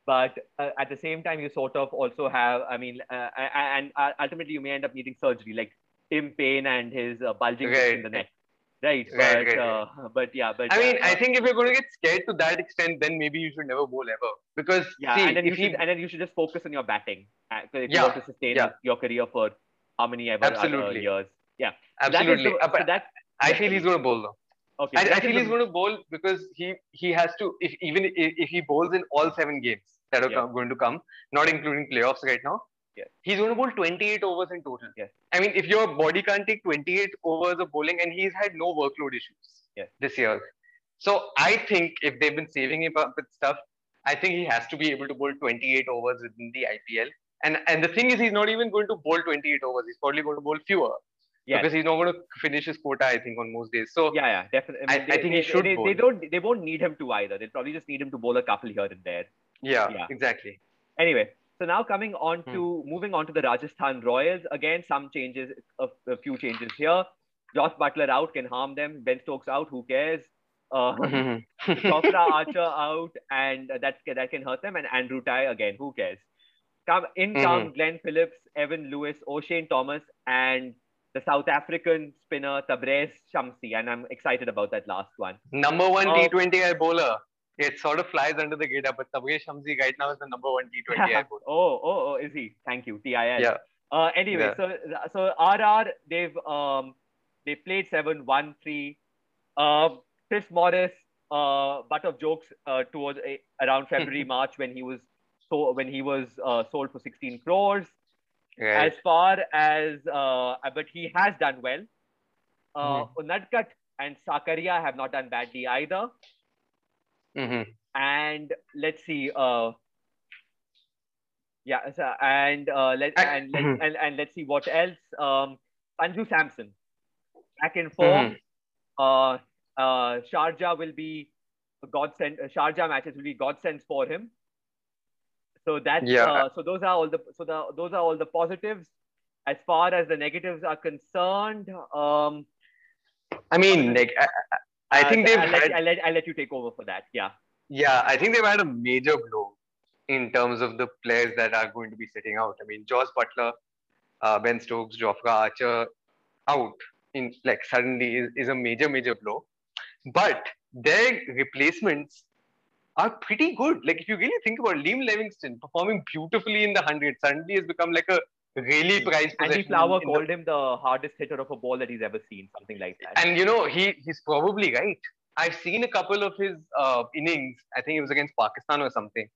but uh, at the same time, you sort of also have. I mean, uh, and uh, ultimately, you may end up needing surgery, like Tim Paine and his uh, bulging disc in the neck. Right, Right, but right, uh, but yeah, but I mean, uh, I think if you're going to get scared to that extent, then maybe you should never bowl ever. Because Yeah, see, and then you should, he, and then you should just focus on your batting uh, 'cause if you Yeah, want to sustain yeah. your career for how many ever other Absolutely. years. Yeah, So that is absolutely. the- Uh, so that I feel he's going to bowl though. okay. I, I feel the- he's going to bowl because he he has to. If even if, if he bowls in all seven games that are Yeah. going to come, not including playoffs right now, Yeah. he's going to bowl 28 overs in total. Yeah. I mean, if your body can't take 28 overs of bowling, and he's had no workload issues Yeah. this year, so I think if they've been saving him up with stuff, I think he has to be able to bowl 28 overs within the IPL. And and the thing is, he's not even going to bowl 28 overs. He's probably going to bowl fewer Yes. because he's not going to finish his quota. I think on most days. So Yeah, yeah, definitely. I- I think he should They, they don't. They won't need him to either. They'll probably just need him to bowl a couple here and there. yeah, Yeah. exactly. Anyway, so now coming on Hmm. to moving on to the Rajasthan Royals. Again, some changes, a, a few changes here. Josh Buttler out can harm them. Ben Stokes out. Who cares? Uh, Jofra Archer out, and that that can hurt them. And Andrew Tye again. Who cares? Come in, Mhm. come Glenn Phillips, Evan Lewis, Oshane Thomas, and the South African spinner Tabraiz Shamsi. And I'm excited about that last one. number one Uh, T20 air bowler. It sort of flies under the radar, but Tabraiz Shamsi right now is the number one T20 air bowler. oh, oh, oh, is he? Thank you, TIL. Yeah. Uh, anyway, Yeah. so so RR they've um they played seven one three. Uh, Chris Morris, uh, butt of jokes uh, towards uh, around February March when he was so when he was uh, sold for 16 crores. Right. As far as uh, but he has done well. Uh, Mm-hmm. Unadkat and Sakaria have not done badly either. Hmm and let's see uh yeah so, and uh let and, let, Mhm. and and let's see what else um Sanju Samson back in form Mm-hmm. uh uh Sharjah will be a godsend uh, Sharjah matches will be godsends for him so that's Yeah. uh, so those are all the so the those are all the positives as far as the negatives are concerned um I mean, like, I, I- uh, think they've I'll, let, I'll, let, I'll let you take over for that yeah yeah, I think they've had a major blow in terms of the players that are going to be sitting out. I mean, Josh Buttler, uh, Ben Stokes, Jofra Archer out in like suddenly is, is a major, major blow. But their replacements are pretty good. Like if you really think about it, Liam Livingstone performing beautifully in the hundred suddenly has become like a really prized Andy possession. Flower in the- called him the hardest hitter of a ball that he's ever seen, something like that. and you know he he's probably right. I've seen a couple of his uh, innings. I think it was against Pakistan or something.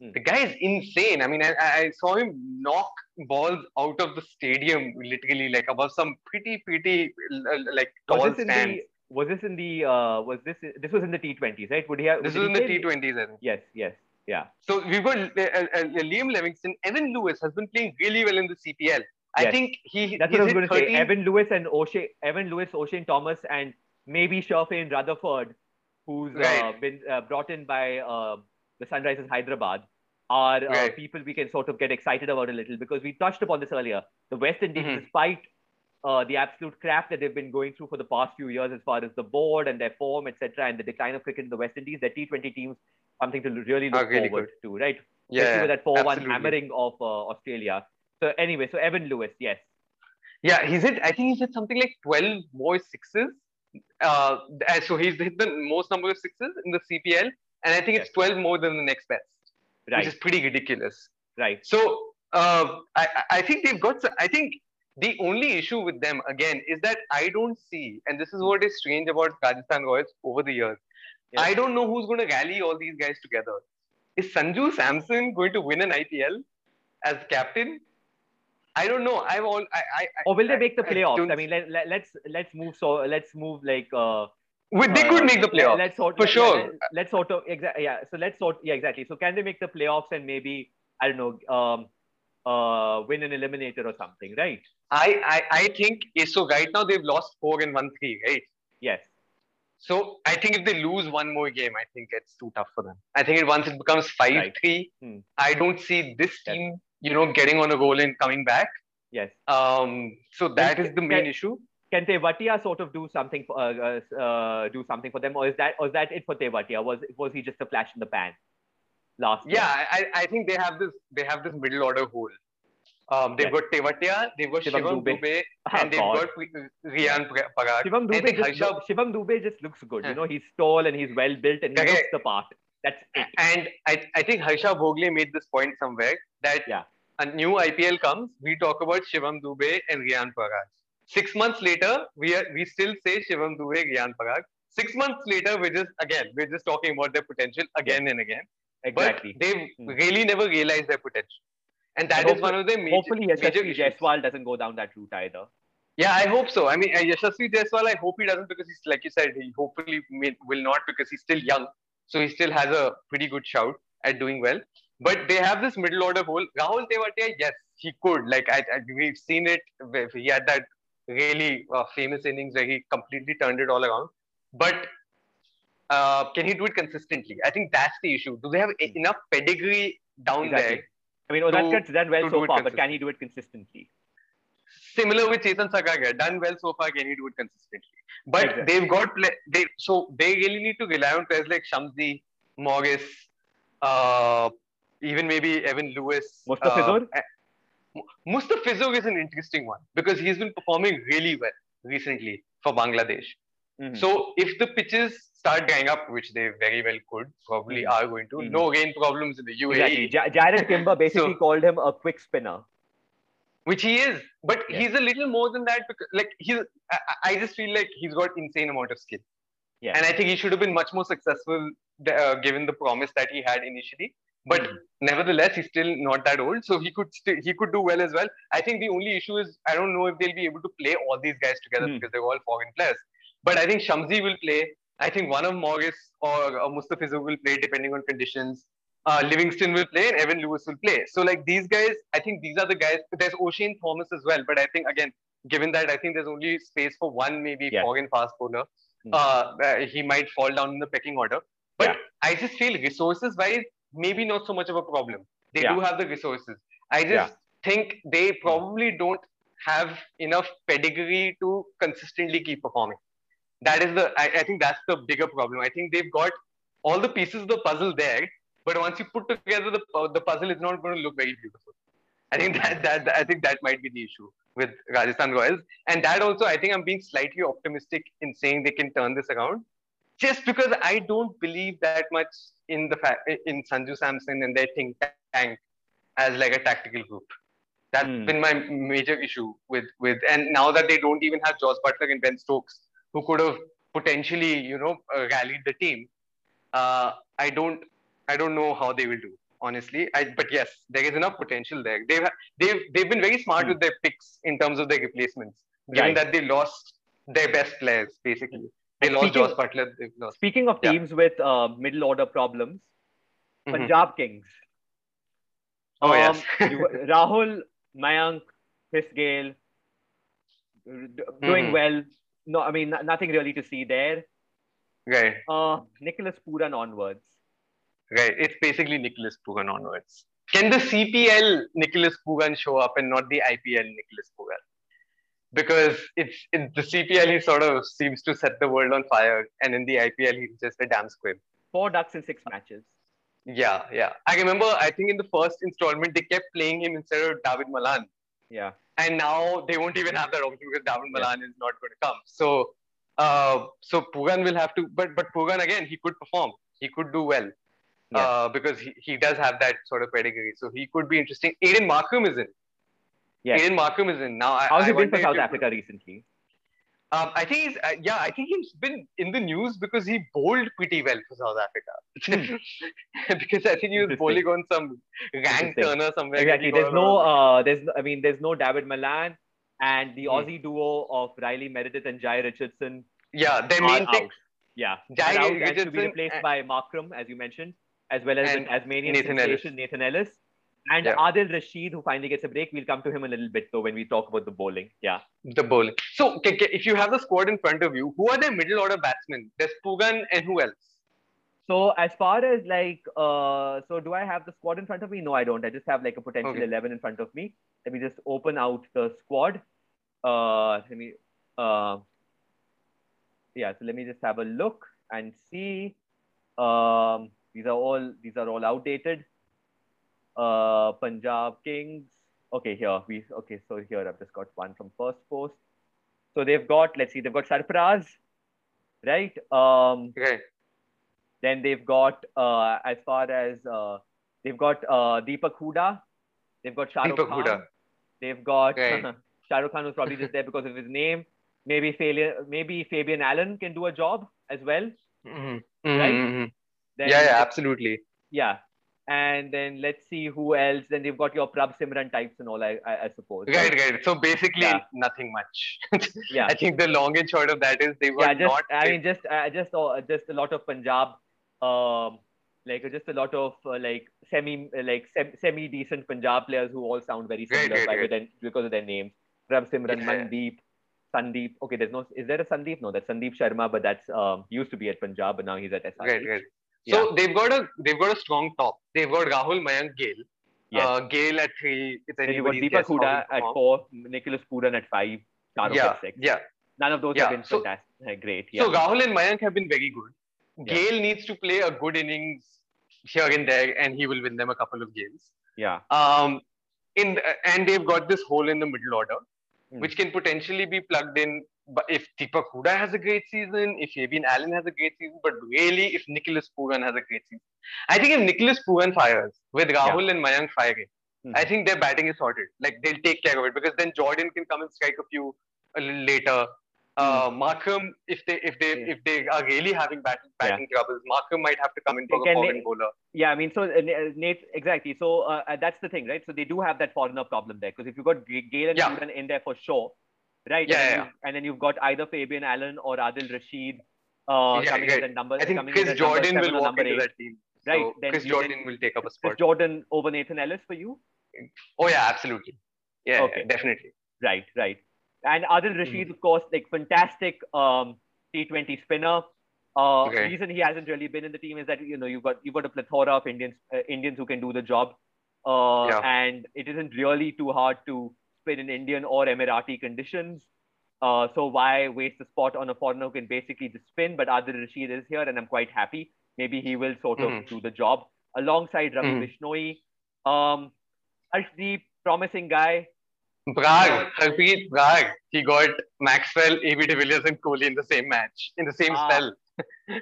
Hmm. The guy is insane. I mean, I, I saw him knock balls out of the stadium, literally, like above some pretty, pretty uh, like tall was this in stands. the? Was this in the? Uh, was this? This was in the T20s, right? Would he have? This was in the T20s, I think. Yes, yes, yeah. So we've got uh, uh, uh, Liam Livingstone. Evan Lewis has been playing really well in the CPL. I Yes. think he. That's what I was going to say. Evan Lewis and O'Shea, Evan Lewis, Oshane Thomas, and maybe Sherfane Rutherford, who's uh, been uh, brought in by uh, the Sunrisers Hyderabad, are uh, Right. people we can sort of get excited about a little because we touched upon this earlier. The West Indies, Mhm. despite uh, the absolute crap that they've been going through for the past few years as far as the board and their form, etc., and the decline of cricket in the West Indies, their T20 teams something to really look really forward to, right? Especially Yeah, with that 4-1 absolutely. hammering of uh, Australia. So anyway, so Evan Lewis, yes. Yeah, he's hit. I think he's hit something like twelve more sixes. Uh, so he's hit the most number of sixes in the CPL, and I think it's twelve more than the next best, Right, which is pretty ridiculous. right. So uh, I I think they've got. I think the only issue with them again is that I don't see, and this is what is strange about Rajasthan Royals over the years. Yes. I don't know who's going to rally all these guys together. Is Sanju Samson going to win an IPL as captain? I don't know. I've all. I, I, I- Or will they make the playoffs? don't- I, mean, let, let, let's let's move. So let's move like. Uh, Well, they uh, could make the playoffs Let's sort for let- sure. Let, let's sort of exactly. Yeah. So let's sort. Yeah, exactly. So can they make the playoffs and maybe I don't know, um, uh, win an eliminator or something, right? I, I, I think so. Right now they've lost four and one three, right? Yes. So I think if they lose one more game, I think it's too tough for them. I think once it becomes five Right. three, Hmm. I don't see this Yes. team, you know, getting on a roll and coming back. Yes. Um, so that Can- is the main can- issue. Can Tewatia sort of do something for uh, uh, uh, do something for them, or is that or is that it for Tewatia? Was was he just a flash in the pan last? year? Yeah, I, I think they have this they have this middle order hole. Um, they've Yes. got Tewatia, they've got Shivam Shivam Dube. Dube, Oh, and they've God. got Rian Pra- Parag. Shivam I Dube, think just, look- Shivam Dube just looks good. You know, he's tall and he's well built and he Correct. looks the part. That's it. And I, I think Harsha Bhogle made this point somewhere that Yeah. a new IPL comes, we talk about Shivam Dube and Rian Parag. Six months later, we are we still say Shivam Dube, Rian Parag. Six months later, we're just again we're just talking about their potential again and again. Exactly. But they've Hmm. really never realized their potential, and that And is one of their major, Hopefully, Yashasvi. Jaiswal doesn't go down that route either. Yeah, I hope so. I mean, uh, Yashasvi Jaiswal, I hope he doesn't because he's like you said, he hopefully may, will not because he's still young, so he still has a pretty good shout at doing well. But they have this middle order hole. Rahul Tewatia, yes, he could. Like I, I we've seen it. He had that really uh, famous innings where he completely turned it all around. But uh, can he do it consistently? I think that's the issue. Do they have e- enough pedigree down Exactly. there? I mean, Unadkat's done well so far, but can he do it consistently? similar with Chetan Sakaria, done well so far. Can he do it consistently? But Exactly. they've got play, they so they really need to rely on players like Shamsi, Morris, uh, even maybe Evan Lewis. Mustafizur? Uh, is an interesting one because he's been performing really well recently for Bangladesh. Mhm. So if the pitches start drying up, which they very well could, probably Mhm. are going to, Mhm. no rain problems in the UAE. Exactly. Ja- Jarrod Kimber basically So- called him a quick spinner. which he is but Yeah. he's a little more than that because like he's I, I just feel like he's got insane amount of skill Yeah. and i think he should have been much more successful uh, given the promise that he had initially but Mhm. nevertheless he's still not that old so he could still he could do well as well i think the only issue is i don't know if they'll be able to play all these guys together Mhm. because they're all foreign players but i think shamsi will play i think one of morris or uh, mustafizur will play depending on conditions uh, Livingstone will play and Evan Lewis will play. So like these guys, I think these are the guys. There's Oshane Thomas as well, but I think again, given that I think there's only space for one maybe Yes. foreign fast bowler, uh, uh, he might fall down in the pecking order. But Yeah. I just feel resources wise, maybe not so much of a problem. They Yeah. do have the resources. I just think they probably don't have enough pedigree to consistently keep performing. That is the I, I think that's the bigger problem. I think they've got all the pieces of the puzzle there, but once you put together the uh, the puzzle, is not going to look very beautiful. I think that, that I think that might be the issue with Rajasthan Royals, and that also I think I'm being slightly optimistic in saying they can turn this around, just because I don't believe that much in the fact in Sanju Samson and their think tank as like a tactical group. That's Hmm. been my major issue with with, and now that they don't even have Josh Buttler and Ben Stokes, who could have potentially you know uh, rallied the team, uh, I don't I don't know how they will do honestly. I, but yes, there is enough potential there. They've they've they've been very smart Hmm. with their picks in terms of their replacements, given Right. that they lost their best players basically. They And lost speaking- Josh Buttler. Lost. Speaking of Yeah. teams with uh, middle order problems, Mhm. Punjab Kings. Oh Um, yes. Rahul, Mayank, Chris Gayle, d- doing Mhm. well. No, I mean, nothing really to see there. right, Uh, Nicholas Pooran onwards. right. It's basically Nicholas Pooran onwards. Can the CPL Nicholas Pooran show up and not the IPL Nicholas Pooran? Because it's in the CPL he sort of seems to set the world on fire, and in the IPL he's just a damn squib. Four ducks in six matches. Yeah, yeah. I remember. I think in the first installment they kept playing him instead of David Malan, Yeah. and now they won't even have that option because Yeah. Malan is not going to come. So, uh, so Pooran will have to. But but Pooran again, he could perform. He could do well. Yeah. Uh, because he, he does have that sort of pedigree, so he could be interesting. Aiden Markram is in. Yes. Aiden Markram is in now. I, How's I he been for South Africa recently? Um, I think he's uh, yeah. I think he's been in the news because he bowled pretty well for South Africa. because I think he was bowling on some rank turner somewhere. Exactly. There's no, uh, there's, no- I mean, there's no David Malan, and the Hmm. Aussie duo of Riley Meredith and Jhye Richardson yeah, their main out. thing. Yeah, Jhye out and to be replaced and- by Markram, as you mentioned, as well as the Tasmanian Nathan sensation Nathan Ellis. And Yeah. Adil Rashid, who finally gets a break. We'll come to him a little bit though when we talk about the bowling. Yeah. The bowling. So, okay, okay, if you have the squad in front of you, who are their middle order batsmen? There's Pooran and who else? So as far as like, uh, so do I have the squad in front of me? No, I don't. I just have like a potential Okay. 11 in front of me. Let me just open out the squad. Uh, let me, uh, yeah, so let me just have a look and see. Um, these are all, these are all outdated. Uh, Punjab Kings. Okay, here we, okay, so here I've just got one from first post. So they've got, let's see, they've got Sarfaraz, right? Um, Okay. then they've got, uh, as far as uh, they've got uh, Deepak Huda, they've got Shah Rukh Deepak Khan, Huda. they've got Right. Shah Rukh Khan was probably just there because of his name. Maybe Fabian, maybe Fabian Allen can do a job as well. Mhm. Right? Mhm, mhm. Then, Yeah, yeah, absolutely. yeah. And then let's see who else. Then they've got your Prab Simran types and all, I, I, I suppose. Right, right. So basically, Yeah. nothing much. Yeah. I think the long and short of that is they were yeah, just not. I mean, just uh, just uh, just a lot of Punjab, um, like just a lot of uh, like semi uh, like sem- semi decent Punjab players who all sound very similar right, by right. their- because of their names. Prabhsimran, Yeah. Mandeep, Sandeep. Okay, there's no. Is there a Sandeep? No, that's Sandeep Sharma, but that's um used to be at Punjab, but now he's at SRC. right, right. So Yeah. they've got a they've got a strong top. They've got Rahul Mayank Gayle. Yes. Uh, Gayle at three. It's then you've got Deepak Huda at four, Nicholas Pooran at five, Shahrukh Yeah, at six. yeah. None of those Yeah, have been so- fantastic. uh, Great. Yeah. So Rahul and Mayank have been very good. Gayle needs to play a good innings here and there, and he will win them a couple of games. yeah. Um, in the, and they've got this hole in the middle order, Hmm. which can potentially be plugged in. But if Deepak Huda has a great season, if Fabian Allen has a great season, but really if Nicholas Pooran has a great season, I think if Nicholas Pooran fires with Rahul and Mayank firing, Hmm. I think their batting is sorted. Like they'll take care of it because then Jordan can come and strike a few a little later. Uh, Markram, if they if they Hmm. if they are really having batting batting troubles, Markram might have to come in for a foreign bowler. Yeah, I mean, so uh, Nate, exactly. So uh, uh, that's the thing, right? So they do have that foreigner problem there because if you've got Gayle and Yeah. Pooran in there for sure, right? Yeah, and, then yeah, you've- and then you've got either Fabian Allen or Adil Rashid uh, Yeah, coming right. in at number. I think coming Chris number Jordan will walk number into that team. Right, So then Chris Jordan can- will take up a Chris spot. Jordan over Nathan Ellis for you? Oh yeah, absolutely. Yeah, Okay. yeah, definitely. Right, right. And Adil. Rashid, of course, like fantastic um, T20 spinner. Uh, Okay. Reason he hasn't really been in the team is that you know you've got you've got a plethora of Indians uh, Indians who can do the job, uh, Yeah. and it isn't really too hard to in Indian or Emirati conditions. Uh, so why waste the spot on a foreigner who can basically just spin? But Adil Rashid is here, and I'm quite happy. Maybe he will sort of Mhm. do the job alongside Ravi Mhm. Bishnoi. Um, Arshdeep, promising guy. Brar, Harpreet Brar, he got Maxwell, AB de Villiers, and Kohli in the same match, in the same Ah, spell.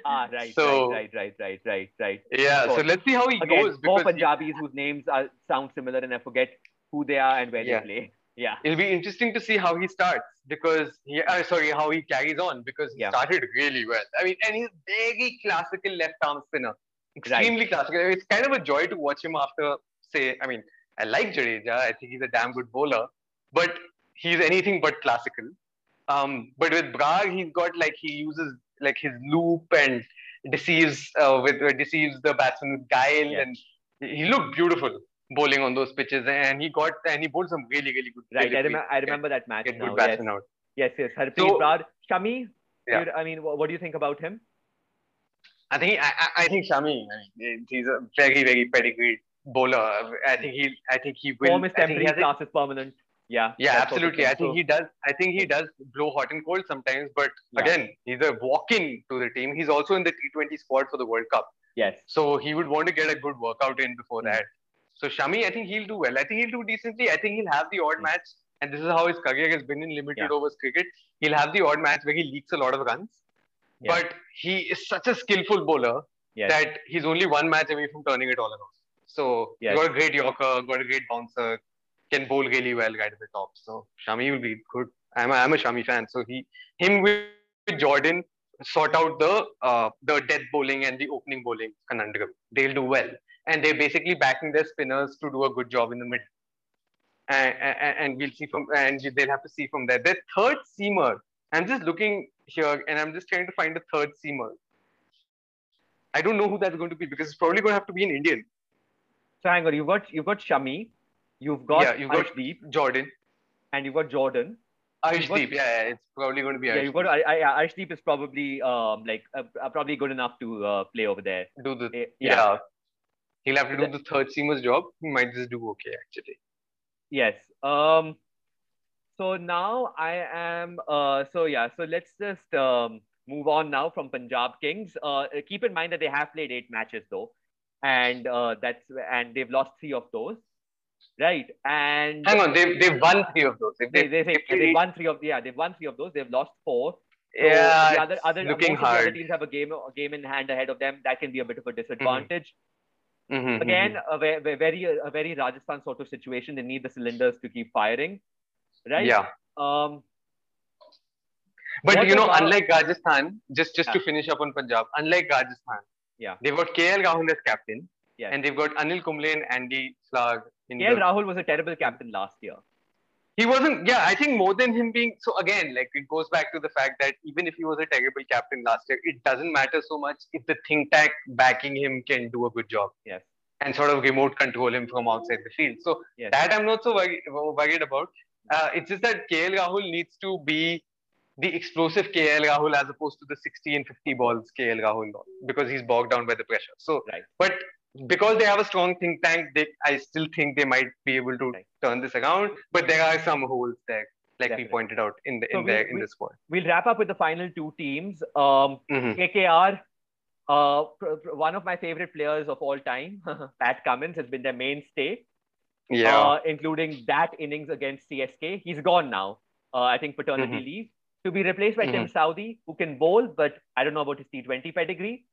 Ah, right, So- right, right, right, right, right. Yeah, so let's see how he Again, goes more because he- Punjabis whose names are, sound similar and I forget who they are and where Yeah. they play. Yeah, it'll be interesting to see how he starts because he, uh, sorry, how he carries on because he Yeah. started really well. I mean, and he's very classical left arm spinner, extremely classical. It's kind of a joy to watch him after, say, I mean, I like Jadeja. I think he's a damn good bowler, but he's anything but classical. Um, but with Brar, he's got like he uses like his loop and deceives uh, with uh, deceives the batsman with guile, Yeah. and he looked beautiful bowling on those pitches, and he got and he bowled some really really good. right. I, remember. I remember that match Get now. good Yes, batsmen out. yes, yes. Harpreet So- Brar, Shami. Yeah. I mean, what, do you think about him? I think I, I- think Shami. I mean, he's a very very pedigreed bowler. I think he I think he will. Form is he temporary, class is permanent. Yeah. Yeah, that sort of absolutely. I think So- he does. I think he does blow hot and cold sometimes, but Yeah. again, he's a walk-in to the team. He's also in the T20 squad for the World Cup, Yes. so he would want to get a good workout in before Hmm. that. So Shami, I think he'll do well. I think he'll do decently. I think he'll have the odd Hmm. match, and this is how his career has been in limited Yeah. overs cricket. He'll have the odd match where he leaks a lot of runs, Yeah. but he is such a skillful bowler Yes. that he's only one match away from turning it all around. So Yes. got a great Yorker, got a great bouncer, can bowl really well right at the top. So Shami will be good. I'm a, I'm a Shami fan. So he him with Jordan sort out the uh, the death bowling and the opening bowling conundrum. They'll do well, and they're basically backing their spinners to do a good job in the middle. And, and, and we'll see from and they'll have to see from there. Their third seamer. I'm just looking here, and I'm just trying to find a third seamer. I don't know who that's going to be because it's probably going to have to be an Indian. So hang on, you've got you've got Shami, you've got yeah, you've got Arshdeep, Jordan. and you've got Jordan. Arshdeep, yeah, yeah, it's probably going to be Yeah, you've got I, I, Arshdeep is probably um like uh, uh, probably good enough to uh, play over there. do the Eh, yeah. He'll have to do The- third seamer's job. He might just do okay actually. Yes. Um. So now I am. Uh. So yeah. So let's just um move on now from Punjab Kings. Uh. Keep in mind that they have played eight matches though, and uh that's and they've lost three of those, right? And Hang on, they've they've won three of those. If they they they, they they've won three of yeah they've won three of those. They've lost four. So yeah, the other other looking of the other teams have a game a game in hand ahead of them. That can be a bit of a disadvantage. Mhm, Again, mhm. a ve- very a very Rajasthan sort of situation. They need the cylinders to keep firing, right? yeah. Um. But you know, about- unlike Rajasthan, just just to finish up on Punjab, unlike Rajasthan, Yeah. they've got KL Rahul as captain, Yes. and they've got Anil Kumble and Andy Slag. In KL the, Rahul was a terrible captain last year. He wasn't. Yeah, I think more than him being so. Again, like it goes back to the fact that even if he was a terrible captain last year, it doesn't matter so much if the think tank backing him can do a good job. Yes. and sort of remote control him from outside the field. So Yes. that I'm not so worried, worried about. Uh, it's just that KL Rahul needs to be the explosive KL Rahul as opposed to the 60 and 50 balls KL Rahul because he's bogged down by the pressure. So, Right. but because they have a strong think tank, they, I still think they might be able to turn this around. But there are some holes there, like Definitely. we pointed out in the So in we- the in we- the squad. We'll wrap up with the final two teams. Um, Mhm. KKR, uh, one of my favorite players of all time, Pat Cummins, has been their mainstay, Yeah. uh, including that innings against CSK. He's gone now. Uh, I think paternity Mhm. leave to be replaced by Tim Southee, who can bowl, but I don't know about his T20 pedigree.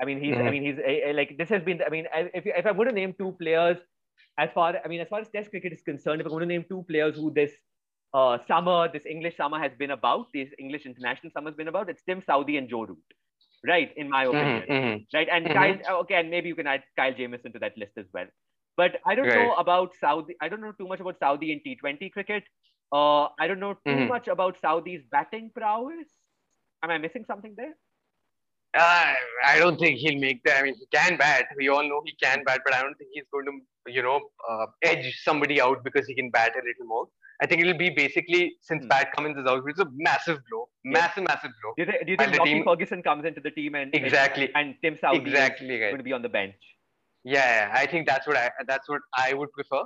I mean, he's. I Mhm. mean, he's a, a- like this has been. I mean, I- if if I'm going to name two players, as far I mean, as far as Test cricket is concerned, if I'm going to name two players who this uh, summer, this English summer has been about, this English international summer has been about, it's Tim Southee and Joe Root, right? In my opinion, Mhm, mhm. right? And Mhm. Kyle, okay, and maybe you can add Kyle Jamieson to that list as well. But I don't know about Southee. I don't know too much about Southee in T20 cricket. Uh, I don't know too Mhm. much about Southee's batting prowess. Am I missing something there? Uh, I don't think he'll make that. I mean, he can bat. We all know he can bat, but I don't think he's going to, you know, uh, edge somebody out because he can bat a little more. I think it'll be basically since Hmm. Pat Cummins is out, it's a massive blow, massive, massive blow. Do you, thi- do you think Lockie team- Ferguson comes into the team and Exactly, and Tim Southee exactly is right. going to be on the bench? Yeah, yeah, I think that's what I that's what I would prefer.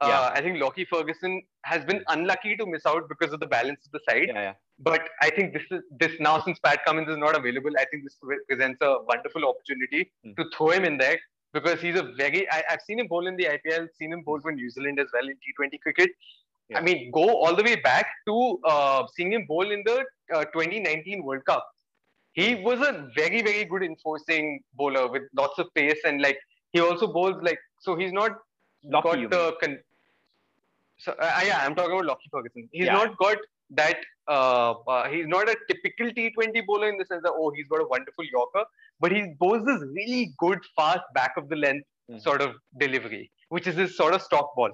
Uh, Yeah. I think Lockie Ferguson has been unlucky to miss out because of the balance of the side. Yeah, yeah. But I think this is this now since Pat Cummins is not available, I think this presents a wonderful opportunity Hmm. to throw him in there because he's a very. I, I've seen him bowl in the IPL, seen him bowl for New Zealand as well in T20 cricket. Yeah. I mean, go all the way back to uh, seeing him bowl in the uh, 2019 World Cup. He was a very very good enforcing bowler with lots of pace and like he also bowls like so he's not Lockie, got the con- so uh, yeah, I'm talking about Lockie Ferguson. He's Yeah. not got that. Uh, uh, he's not a typical T20 bowler in the sense that oh, he's got a wonderful Yorker, but he bowls this really good, fast back of the length Mhm. sort of delivery, which is his sort of stock ball,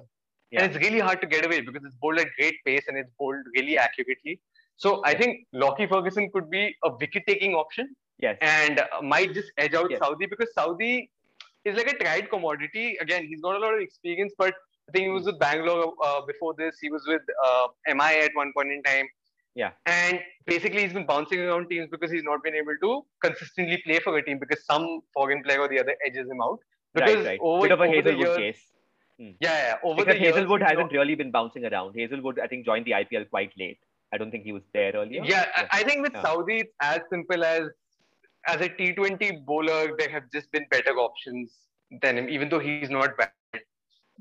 Yeah. and it's really hard to get away because it's bowled at great pace and it's bowled really accurately. So I think Lockie Ferguson could be a wicket-taking option Yes. and uh, might just edge out Yes. Southee because Southee is like a tried commodity. Again, he's got a lot of experience, but I think he was with Bangalore uh, before this. He was with uh, MI at one point in time. Yeah. And basically, he's been bouncing around teams because he's not been able to consistently play for a team because some foreign player or the other edges him out. Because right, right. over, Bit of a Hazlewood years, case. yeah, yeah, over Because the years, Hazlewood he's hasn't really been bouncing around. Hazlewood, I think, joined the IPL quite late. I don't think he was there earlier. Yeah, I- I think with Yeah. Southee, it's as simple as as a T20 bowler, there have just been better options than him, even though he's not bad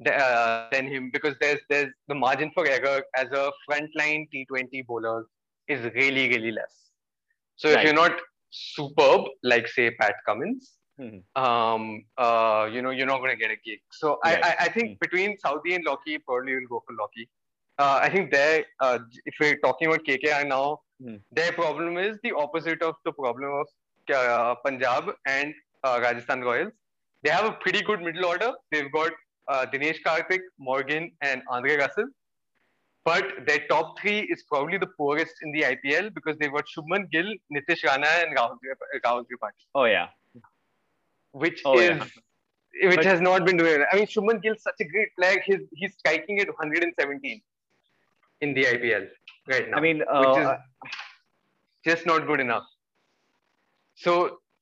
uh, than him, because there's there's the margin for error as a frontline T20 bowler is really really less. So if you're not superb, like say Pat Cummins, Mhm. um, uh, you know, you're not going to get a gig. So Right. I, I, I think Mm. between Southee and Lockie, probably will go for Lockie. uh, I think their uh, if we're talking about KKR now, Hmm. their problem is the opposite of the problem of uh, Punjab and uh, Rajasthan Royals. They have a pretty good middle order. They've got uh, Dinesh Karthik, Morgan, and Andre Russell. But their top three is probably the poorest in the IPL because they've got Shubman Gill, Nitish Rana, and Rahul, Rahul Tripathi, Oh yeah. which Oh, is yeah. which But- has not been doing. I mean, Shubman Gill's such a great player. He's he's striking at 117 in the IPL right now. I mean, is uh, just not good enough. So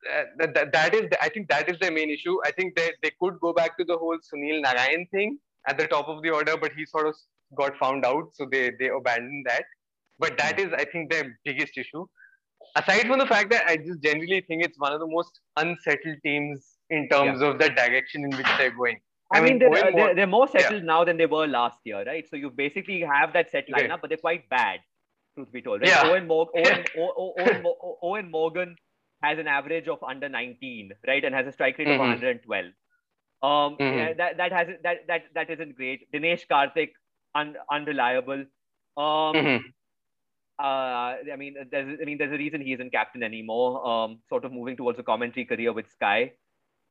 Uh, that, that, that is the, I think that is the main issue. I think they they could go back to the whole Sunil Narayan thing at the top of the order, but he sort of got found out, so they they abandoned that. But that is, I think, their biggest issue. Aside from the fact that I just generally think it's one of the most unsettled teams in terms of the direction in which they're going. I, I mean, mean, they're, Eoin they're, Mor- they're more settled now than they were last year, right? So you basically have that set Right. lineup, but they're quite bad, truth be told. Right? Yeah. Eoin, Mor- Eoin, Eoin, Eoin Morgan has an average of under 19, right, and has a strike rate of Mhm. 112. Um, Mhm. yeah, that that has that that that isn't great. Dinesh Karthik, un, unreliable. Um, Mhm. uh, I mean, there's I mean, there's a reason he isn't captain anymore. Um, sort of moving towards a commentary career with Sky.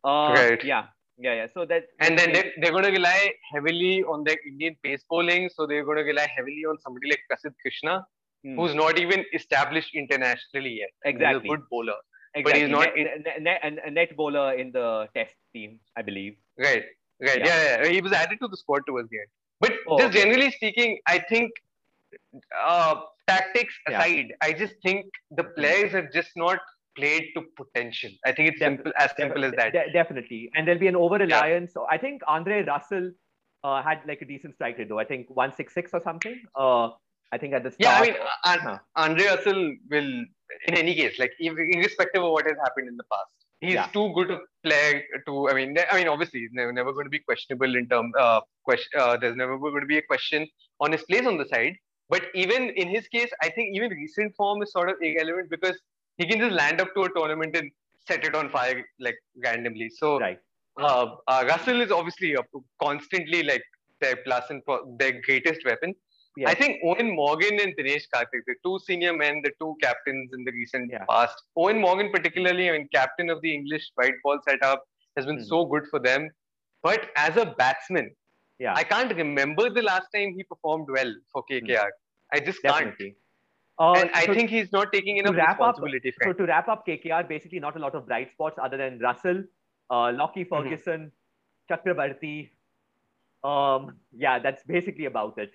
Uh, Right. Yeah, yeah, yeah. So that And then they, they're going to rely heavily on the Indian pace bowling. So they're going to rely heavily on somebody like Prasidh Krishna, Hmm. who's not even established internationally yet. Exactly. He's a good bowler. Exactly. he's not net, net, a net bowler in the test team, I believe. Right. Right. Yeah. Yeah. yeah, He was added to the squad towards the end. But Oh, just okay. generally speaking, I think uh, tactics Yeah. aside, I just think the players have just not played to potential. I think it's Def- simple as simple as that. De- definitely. And there'll be an over reliance. So I think Andre Russell uh, had like a decent strike rate, though. I think 166 or something. Uh, I think at the Yeah, I mean, uh. Andre Russell will, in any case, like irrespective of what has happened in the past, he's Yeah. too good a player to. I mean, I mean, obviously, he's never, never going to be questionable in terms. Uh, question. Uh, there's never going to be a question on his place on the side. But even in his case, I think even recent form is sort of irrelevant because he can just land up to a tournament and set it on fire like randomly. So right. uh, uh, Russell is obviously constantly like their plus and their greatest weapon. Yes. I think Eoin Morgan and Dinesh Karthik, the two senior men, the two captains in the recent Yeah. past. Eoin Morgan, particularly, I mean, captain of the English white ball setup, has been Hmm. so good for them. But as a batsman, Yeah. I can't remember the last time he performed well for KKR. I just can't. definitely. Uh, And I think he's not taking enough wrap up- responsibility. So to wrap up KKR, basically not a lot of bright spots other than Russell, uh, Lockie Mm-hmm. Ferguson, Chakrabarti. Um, yeah, that's basically about it.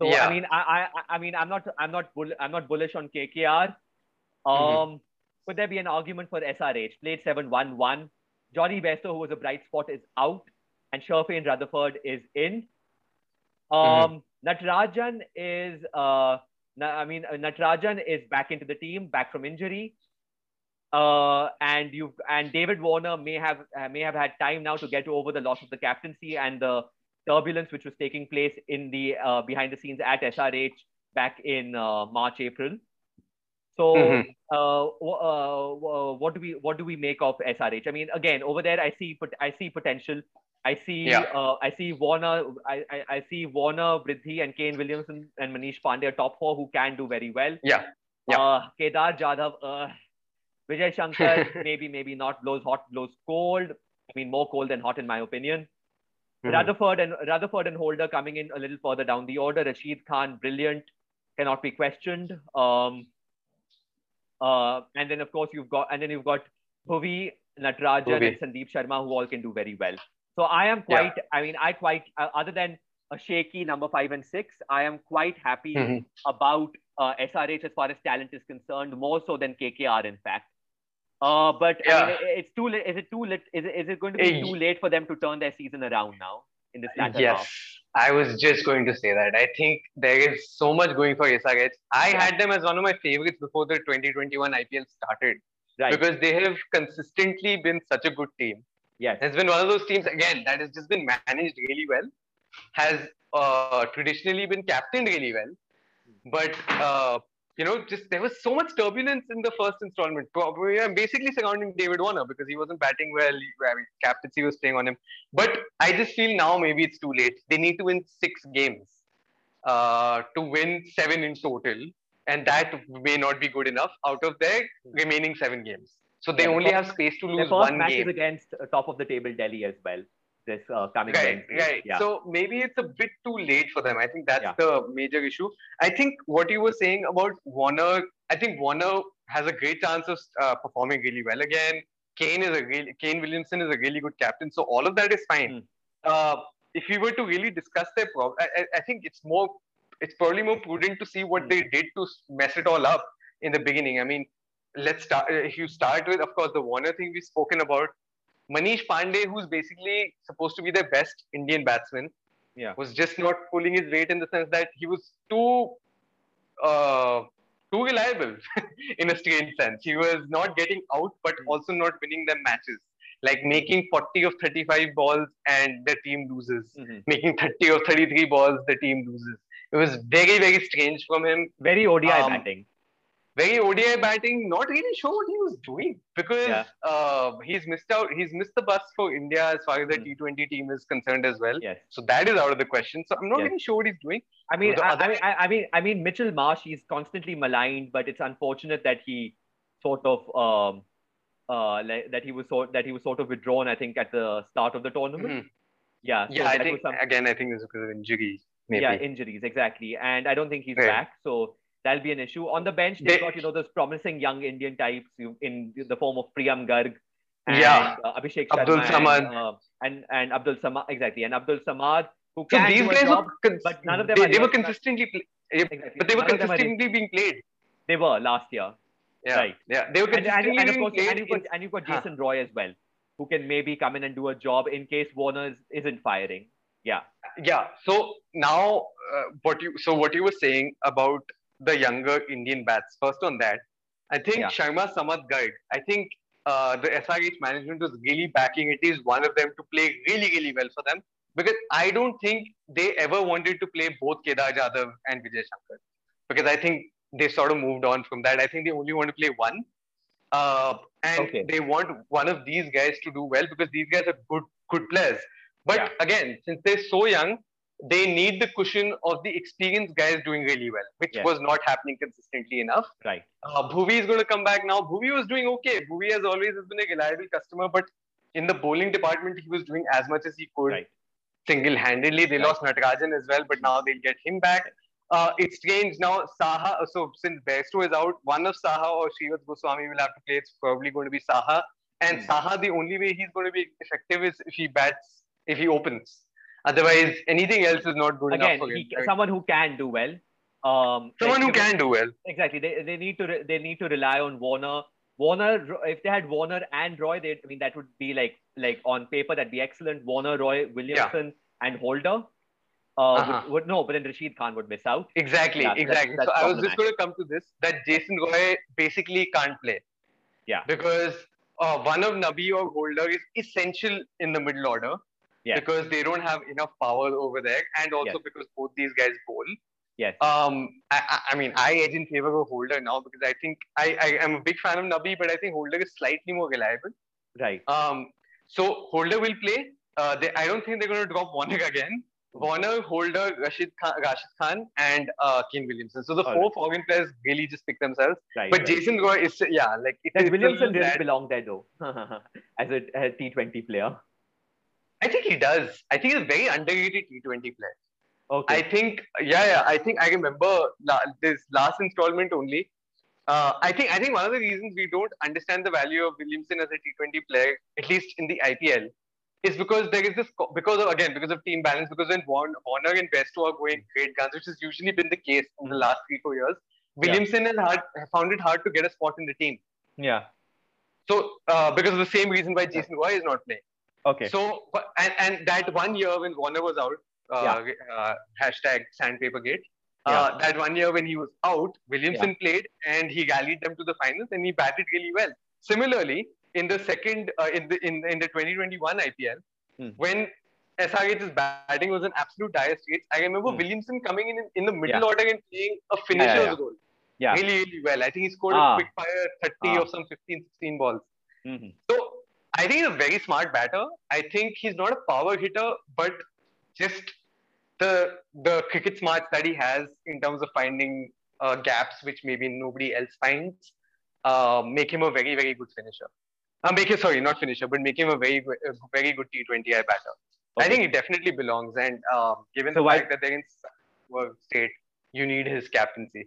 So Yeah. I mean, I, I, I mean, I'm not, I'm not, bull, I'm not bullish on KKR. Um, Mm-hmm. could there be an argument for SRH? Played seven one one. Jonny Bairstow, who was a bright spot, is out, and Sherfane Rutherford is in. Mm-hmm. Um, Natarajan is, uh, Na- I mean, uh, Natarajan is back into the team, back from injury. Uh, and you and David Warner may have uh, may have had time now to get over the loss of the captaincy and the turbulence which was taking place in the uh, behind the scenes at SRH back in uh, March April. So, Mhm. uh, uh, what do we what do we make of SRH? I mean, again, over there, I see I see potential. I see Yeah. uh, I see Warner I, I, I see Warner, Bridhi, and Kane Williamson and Manish Pandey top four who can do very well. Yeah. Yeah. Uh, Kedar Jadhav, uh, Vijay Shankar, maybe maybe not blows hot, blows cold. I mean, more cold than hot in my opinion. Mhm. Rutherford and Rutherford and Holder coming in a little further down the order. Rashid Khan, brilliant, cannot be questioned. Um, uh, and then of course you've got and then you've got Bhuvi, Natarajan, and Sandeep Sharma who all can do very well. So I am quite. I mean, I quite uh, other than a shaky number five and six, I am quite happy Mhm. about uh, SRH as far as talent is concerned, more so than KKR, in fact. Uh, but I Yeah. mean, it's too late. Is it too late? Is it, is it going to be too late for them to turn their season around now in this latter Yes, half? I was just going to say that. I think there is so much going for SRH. I had them as one of my favorites before the 2021 IPL started Right. because they have consistently been such a good team. yes. It's been one of those teams again that has just been managed really well, has uh, traditionally been captained really well, but uh, you know, just there was so much turbulence in the first installment, basically surrounding David Warner because he wasn't batting well. I mean, captaincy was playing on him. But I just feel now maybe it's too late. They need to win six games uh, to win seven in total, and that may not be good enough out of their remaining seven games. So they Yeah, only first- have space to Their lose first one match game. is against uh, top of the table Delhi as well. This uh, coming Right, Wednesday. right. Yeah. So maybe it's a bit too late for them. I think that's Yeah. the major issue. I think what you were saying about Warner, I think Warner has a great chance of uh, performing really well again. Kane is a really, Kane Williamson is a really good captain. So all of that is fine. Hmm. Uh, if we were to really discuss their problem, I, I- think it's more, it's probably more prudent to see what Hmm. they did to mess it all up in the beginning. I mean, let's start. If you start with, of course, the Warner thing we've spoken about. Manish Pandey, who's basically supposed to be the best Indian batsman, Yeah. was just not pulling his weight in the sense that he was too uh, too reliable in a strange sense. He was not getting out, but Hmm. also not winning them matches. Like making 40 of 35 balls and the team loses. Mhm. Making 30 of 33 balls, the team loses. It was very, very strange from him Very ODI Um, batting. Very ODI batting, not really sure what he was doing because Yeah. uh, he's missed out. He's missed the bus for India as far as the Hmm. T20 team is concerned as well. Yes. So that is out of the question. So I'm not Yes. really sure what he's doing. I mean, I, other- I mean, I, mean, I mean, Mitchell Marsh. He's constantly maligned, but it's unfortunate that he sort of, um, uh, like, that he was sort that he was sort of withdrawn. I think at the start of the tournament. Mhm. Yeah. so Yeah, I think some- again, I think it's because of injury. Maybe. yeah, injuries exactly, and I don't think he's back. So that'll be an issue on the bench. They've got you know those promising young Indian types in the form of Priyam Garg. And, Yeah. uh, Abhishek Abdul Sharma Samad. and, uh, and and Abdul Samad exactly and Abdul Samad who so can these guys job, were, cons- but none of them they, are they were consistently, pl- exactly. but they were None of them are in- consistently being played. They were last year. Yeah, Right. yeah, they were And, and, consistently and of course, played. and you've got, and you've got Huh. Jason Roy as well, who can maybe come in and do a job in case Warner is, isn't firing. Yeah. yeah so now uh, what you so what you were saying about the younger indian bats. First on that i think Yeah. sharma samad guide i think uh, the srh management was really backing at least one of them to play really really well for them. Because i don't think they ever wanted to play both kedar jadhav and vijay shankar. Because i think they sort of moved on from that. I think they only want to play one. Uh, and Okay. they want one of these guys to do well because these guys are good good players. But Yeah. again, since they're so young, they need the cushion of the experienced guys doing really well, which Yes. was not happening consistently enough. Right. Uh, Bhuvi is going to come back now. Bhuvi was doing okay. Bhuvi has always has been a reliable customer, but in the bowling department, he was doing as much as he could Right. single-handedly. They Right. lost Natarajan as well, but now they'll get him back. Uh, it's strange now. Saha, so since Bairstow is out, one of Saha or Shreevats Goswami will have to play. It's probably going to be Saha. And Hmm. Saha, the only way he's going to be effective is if he bats, if he opens. Otherwise, anything else is not good Again, enough Again, someone who can do well. Um, Someone who can do well. exactly. They, they need to re- they need to rely on Warner. Warner, if they had Warner and Roy, they I mean that would be like like on paper that'd be excellent. Warner, Roy, Williamson, and Holder. Uh, Uh-huh. would, would no, but then Rashid Khan would miss out. Exactly, Yeah, exactly. that's so I was just going to come to this that Jason Roy basically can't play. Yeah. Because uh, one of Nabi or Holder is essential in the middle order. Yeah. Because they don't have enough power over there, and also Yes. because both these guys bowl. Yes. Um, I, I, mean, I edge in favor of Holder now because I think I, I am a big fan of Nabi, but I think Holder is slightly more reliable. Right. Um, so Holder will play. Uh, they, I don't think they're going to drop Warner again. Warner, Holder, Rashid Khan, Rashid Khan and uh, Kane Williamson. So the All four right. foreign players really just pick themselves. Right. But right. Jason Roy is yeah, like it, Does it's a Williamson bad. belong there though, as a, a T20 player? I think he does. I think he's a very underrated T20 player. Okay. I think yeah, yeah. I think I remember la- this last installment only. Uh, I think I think one of the reasons we don't understand the value of Williamson as a T20 player, at least in the IPL, is because there is this co- because of again because of team balance because when Warner, and Bairstow are going great guns, which has usually been the case in the last three four years, Yeah. Williamson has hard, found it hard to get a spot in the team. yeah. So uh, because of the same reason why Jason Roy is not playing. Okay. So and and that one year when Warner was out, uh, uh, hashtag Sandpapergate. Uh, That one year when he was out, Williamson played and he rallied them to the finals and he batted really well. Similarly, in the second uh, in the in, in the 2021 IPL, Hmm. when SRH's batting was an absolute dire straits, I remember Hmm. Williamson coming in in the middle Yeah. order and playing a finisher's yeah. role yeah. really really well. I think he scored Ah. a quick fire 30 Ah. or some 15 16 balls. Mhm. So I think he's a very smart batter. I think he's not a power hitter, but just the the cricket smarts that he has in terms of finding uh, gaps which maybe nobody else finds uh, make him a very very good finisher. Uh, make him sorry, not finisher, but make him a very very good T20I batter. Okay. I think he definitely belongs, and um, given So the why- fact that they're in state, you need his captaincy.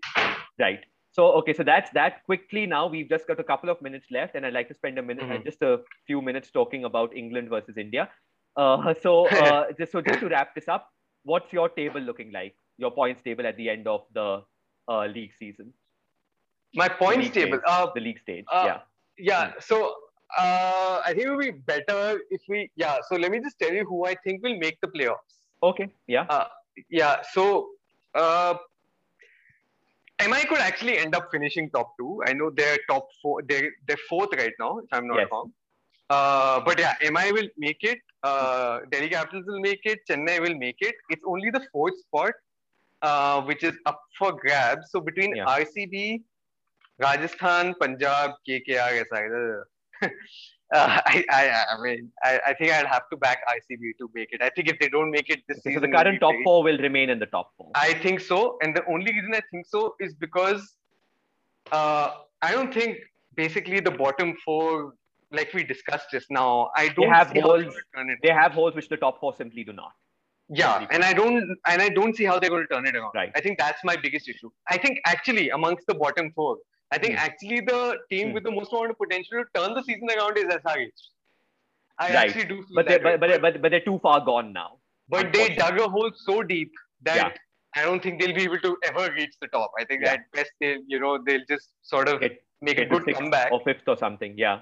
Right. So okay, so that's that. Quickly now, we've just got a couple of minutes left, and I'd like to spend a minute, Mhm. just a few minutes talking about England versus India. Uh, so uh, just so just to wrap this up, what's your table looking like? Your points table at the end of the uh, league season, My points League table. phase. Uh, the league stage. Uh, yeah. yeah. So uh, I think it would be better if we. Yeah. So let me just tell you who I think will make the playoffs. Okay. Yeah. Uh, yeah. So uh, MI could actually end up finishing top two. I know they're top four. They're they're fourth right now, if I'm not Yes. wrong. Uh, but yeah, MI will make it. Uh, Delhi Capitals will make it. Chennai will make it. It's only the fourth spot, uh, which is up for grabs. So between Yeah. RCB, Rajasthan, Punjab, KKR, is either. Uh, I, I, I mean, I, I think I'd have to back RCB to make it. I think if they don't make it this so season, the current top four will remain in the top four. I think so. And the only reason I think so is because uh, I don't think basically the bottom four, like we discussed just now, I don't have see they're holes. gonna turn it. They have holes which the top four simply do not. Yeah, and I don't and I don't see how they're going to turn it around. Right. I think that's my biggest issue. I think actually amongst the bottom four, I think Hmm. actually the team Hmm. with the most amount of potential to turn the season around is SRH. I Right. actually do feel But they that way. but, but but but they're too far gone now. But they dug a hole so deep that Yeah. I don't think they'll be able to ever reach the top. I think Yeah. at best they'll, you know, they'll just sort of make a good comeback. or fifth or something. Yeah.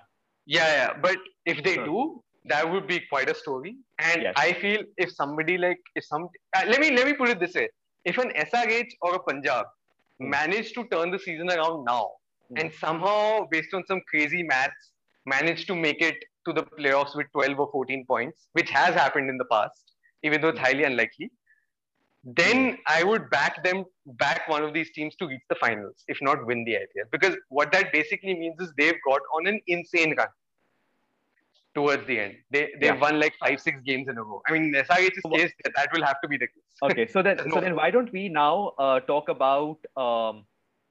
Yeah, yeah. But if they Sure. do, that would be quite a story. And Yes. I feel if somebody like if some uh, let me let me put it this way: if an SRH or a Punjab Hmm. managed to turn the season around now. And somehow, based on some crazy maths, managed to make it to the playoffs with 12 or 14 points, which has happened in the past, even though it's highly unlikely, then I would back them back one of these teams to reach the finals, if not win the IPL. Because what that basically means is they've got on an insane run towards the end. They they've Yeah. won like five, six games in a row. I mean, Wha- case, that, that will have to be the case. Okay. So then There's so then why don't we now uh, talk about um,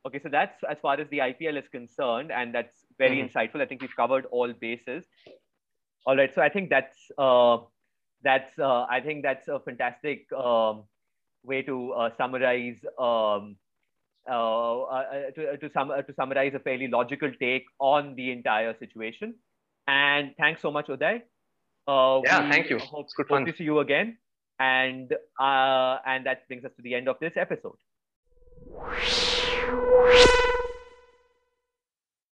okay, so that's as far as the IPL is concerned, and that's very Mhm. insightful. I think we've covered all bases. All right. So I think that's uh, that's uh, I think that's a fantastic um, way to uh, summarize um, uh, uh, to to, sum, uh, to summarize a fairly logical take on the entire situation. And thanks so much, Uday. Uh, Yeah, thank you. Hope, It's good hope fun. to see you again. And uh, and that brings us to the end of this episode. you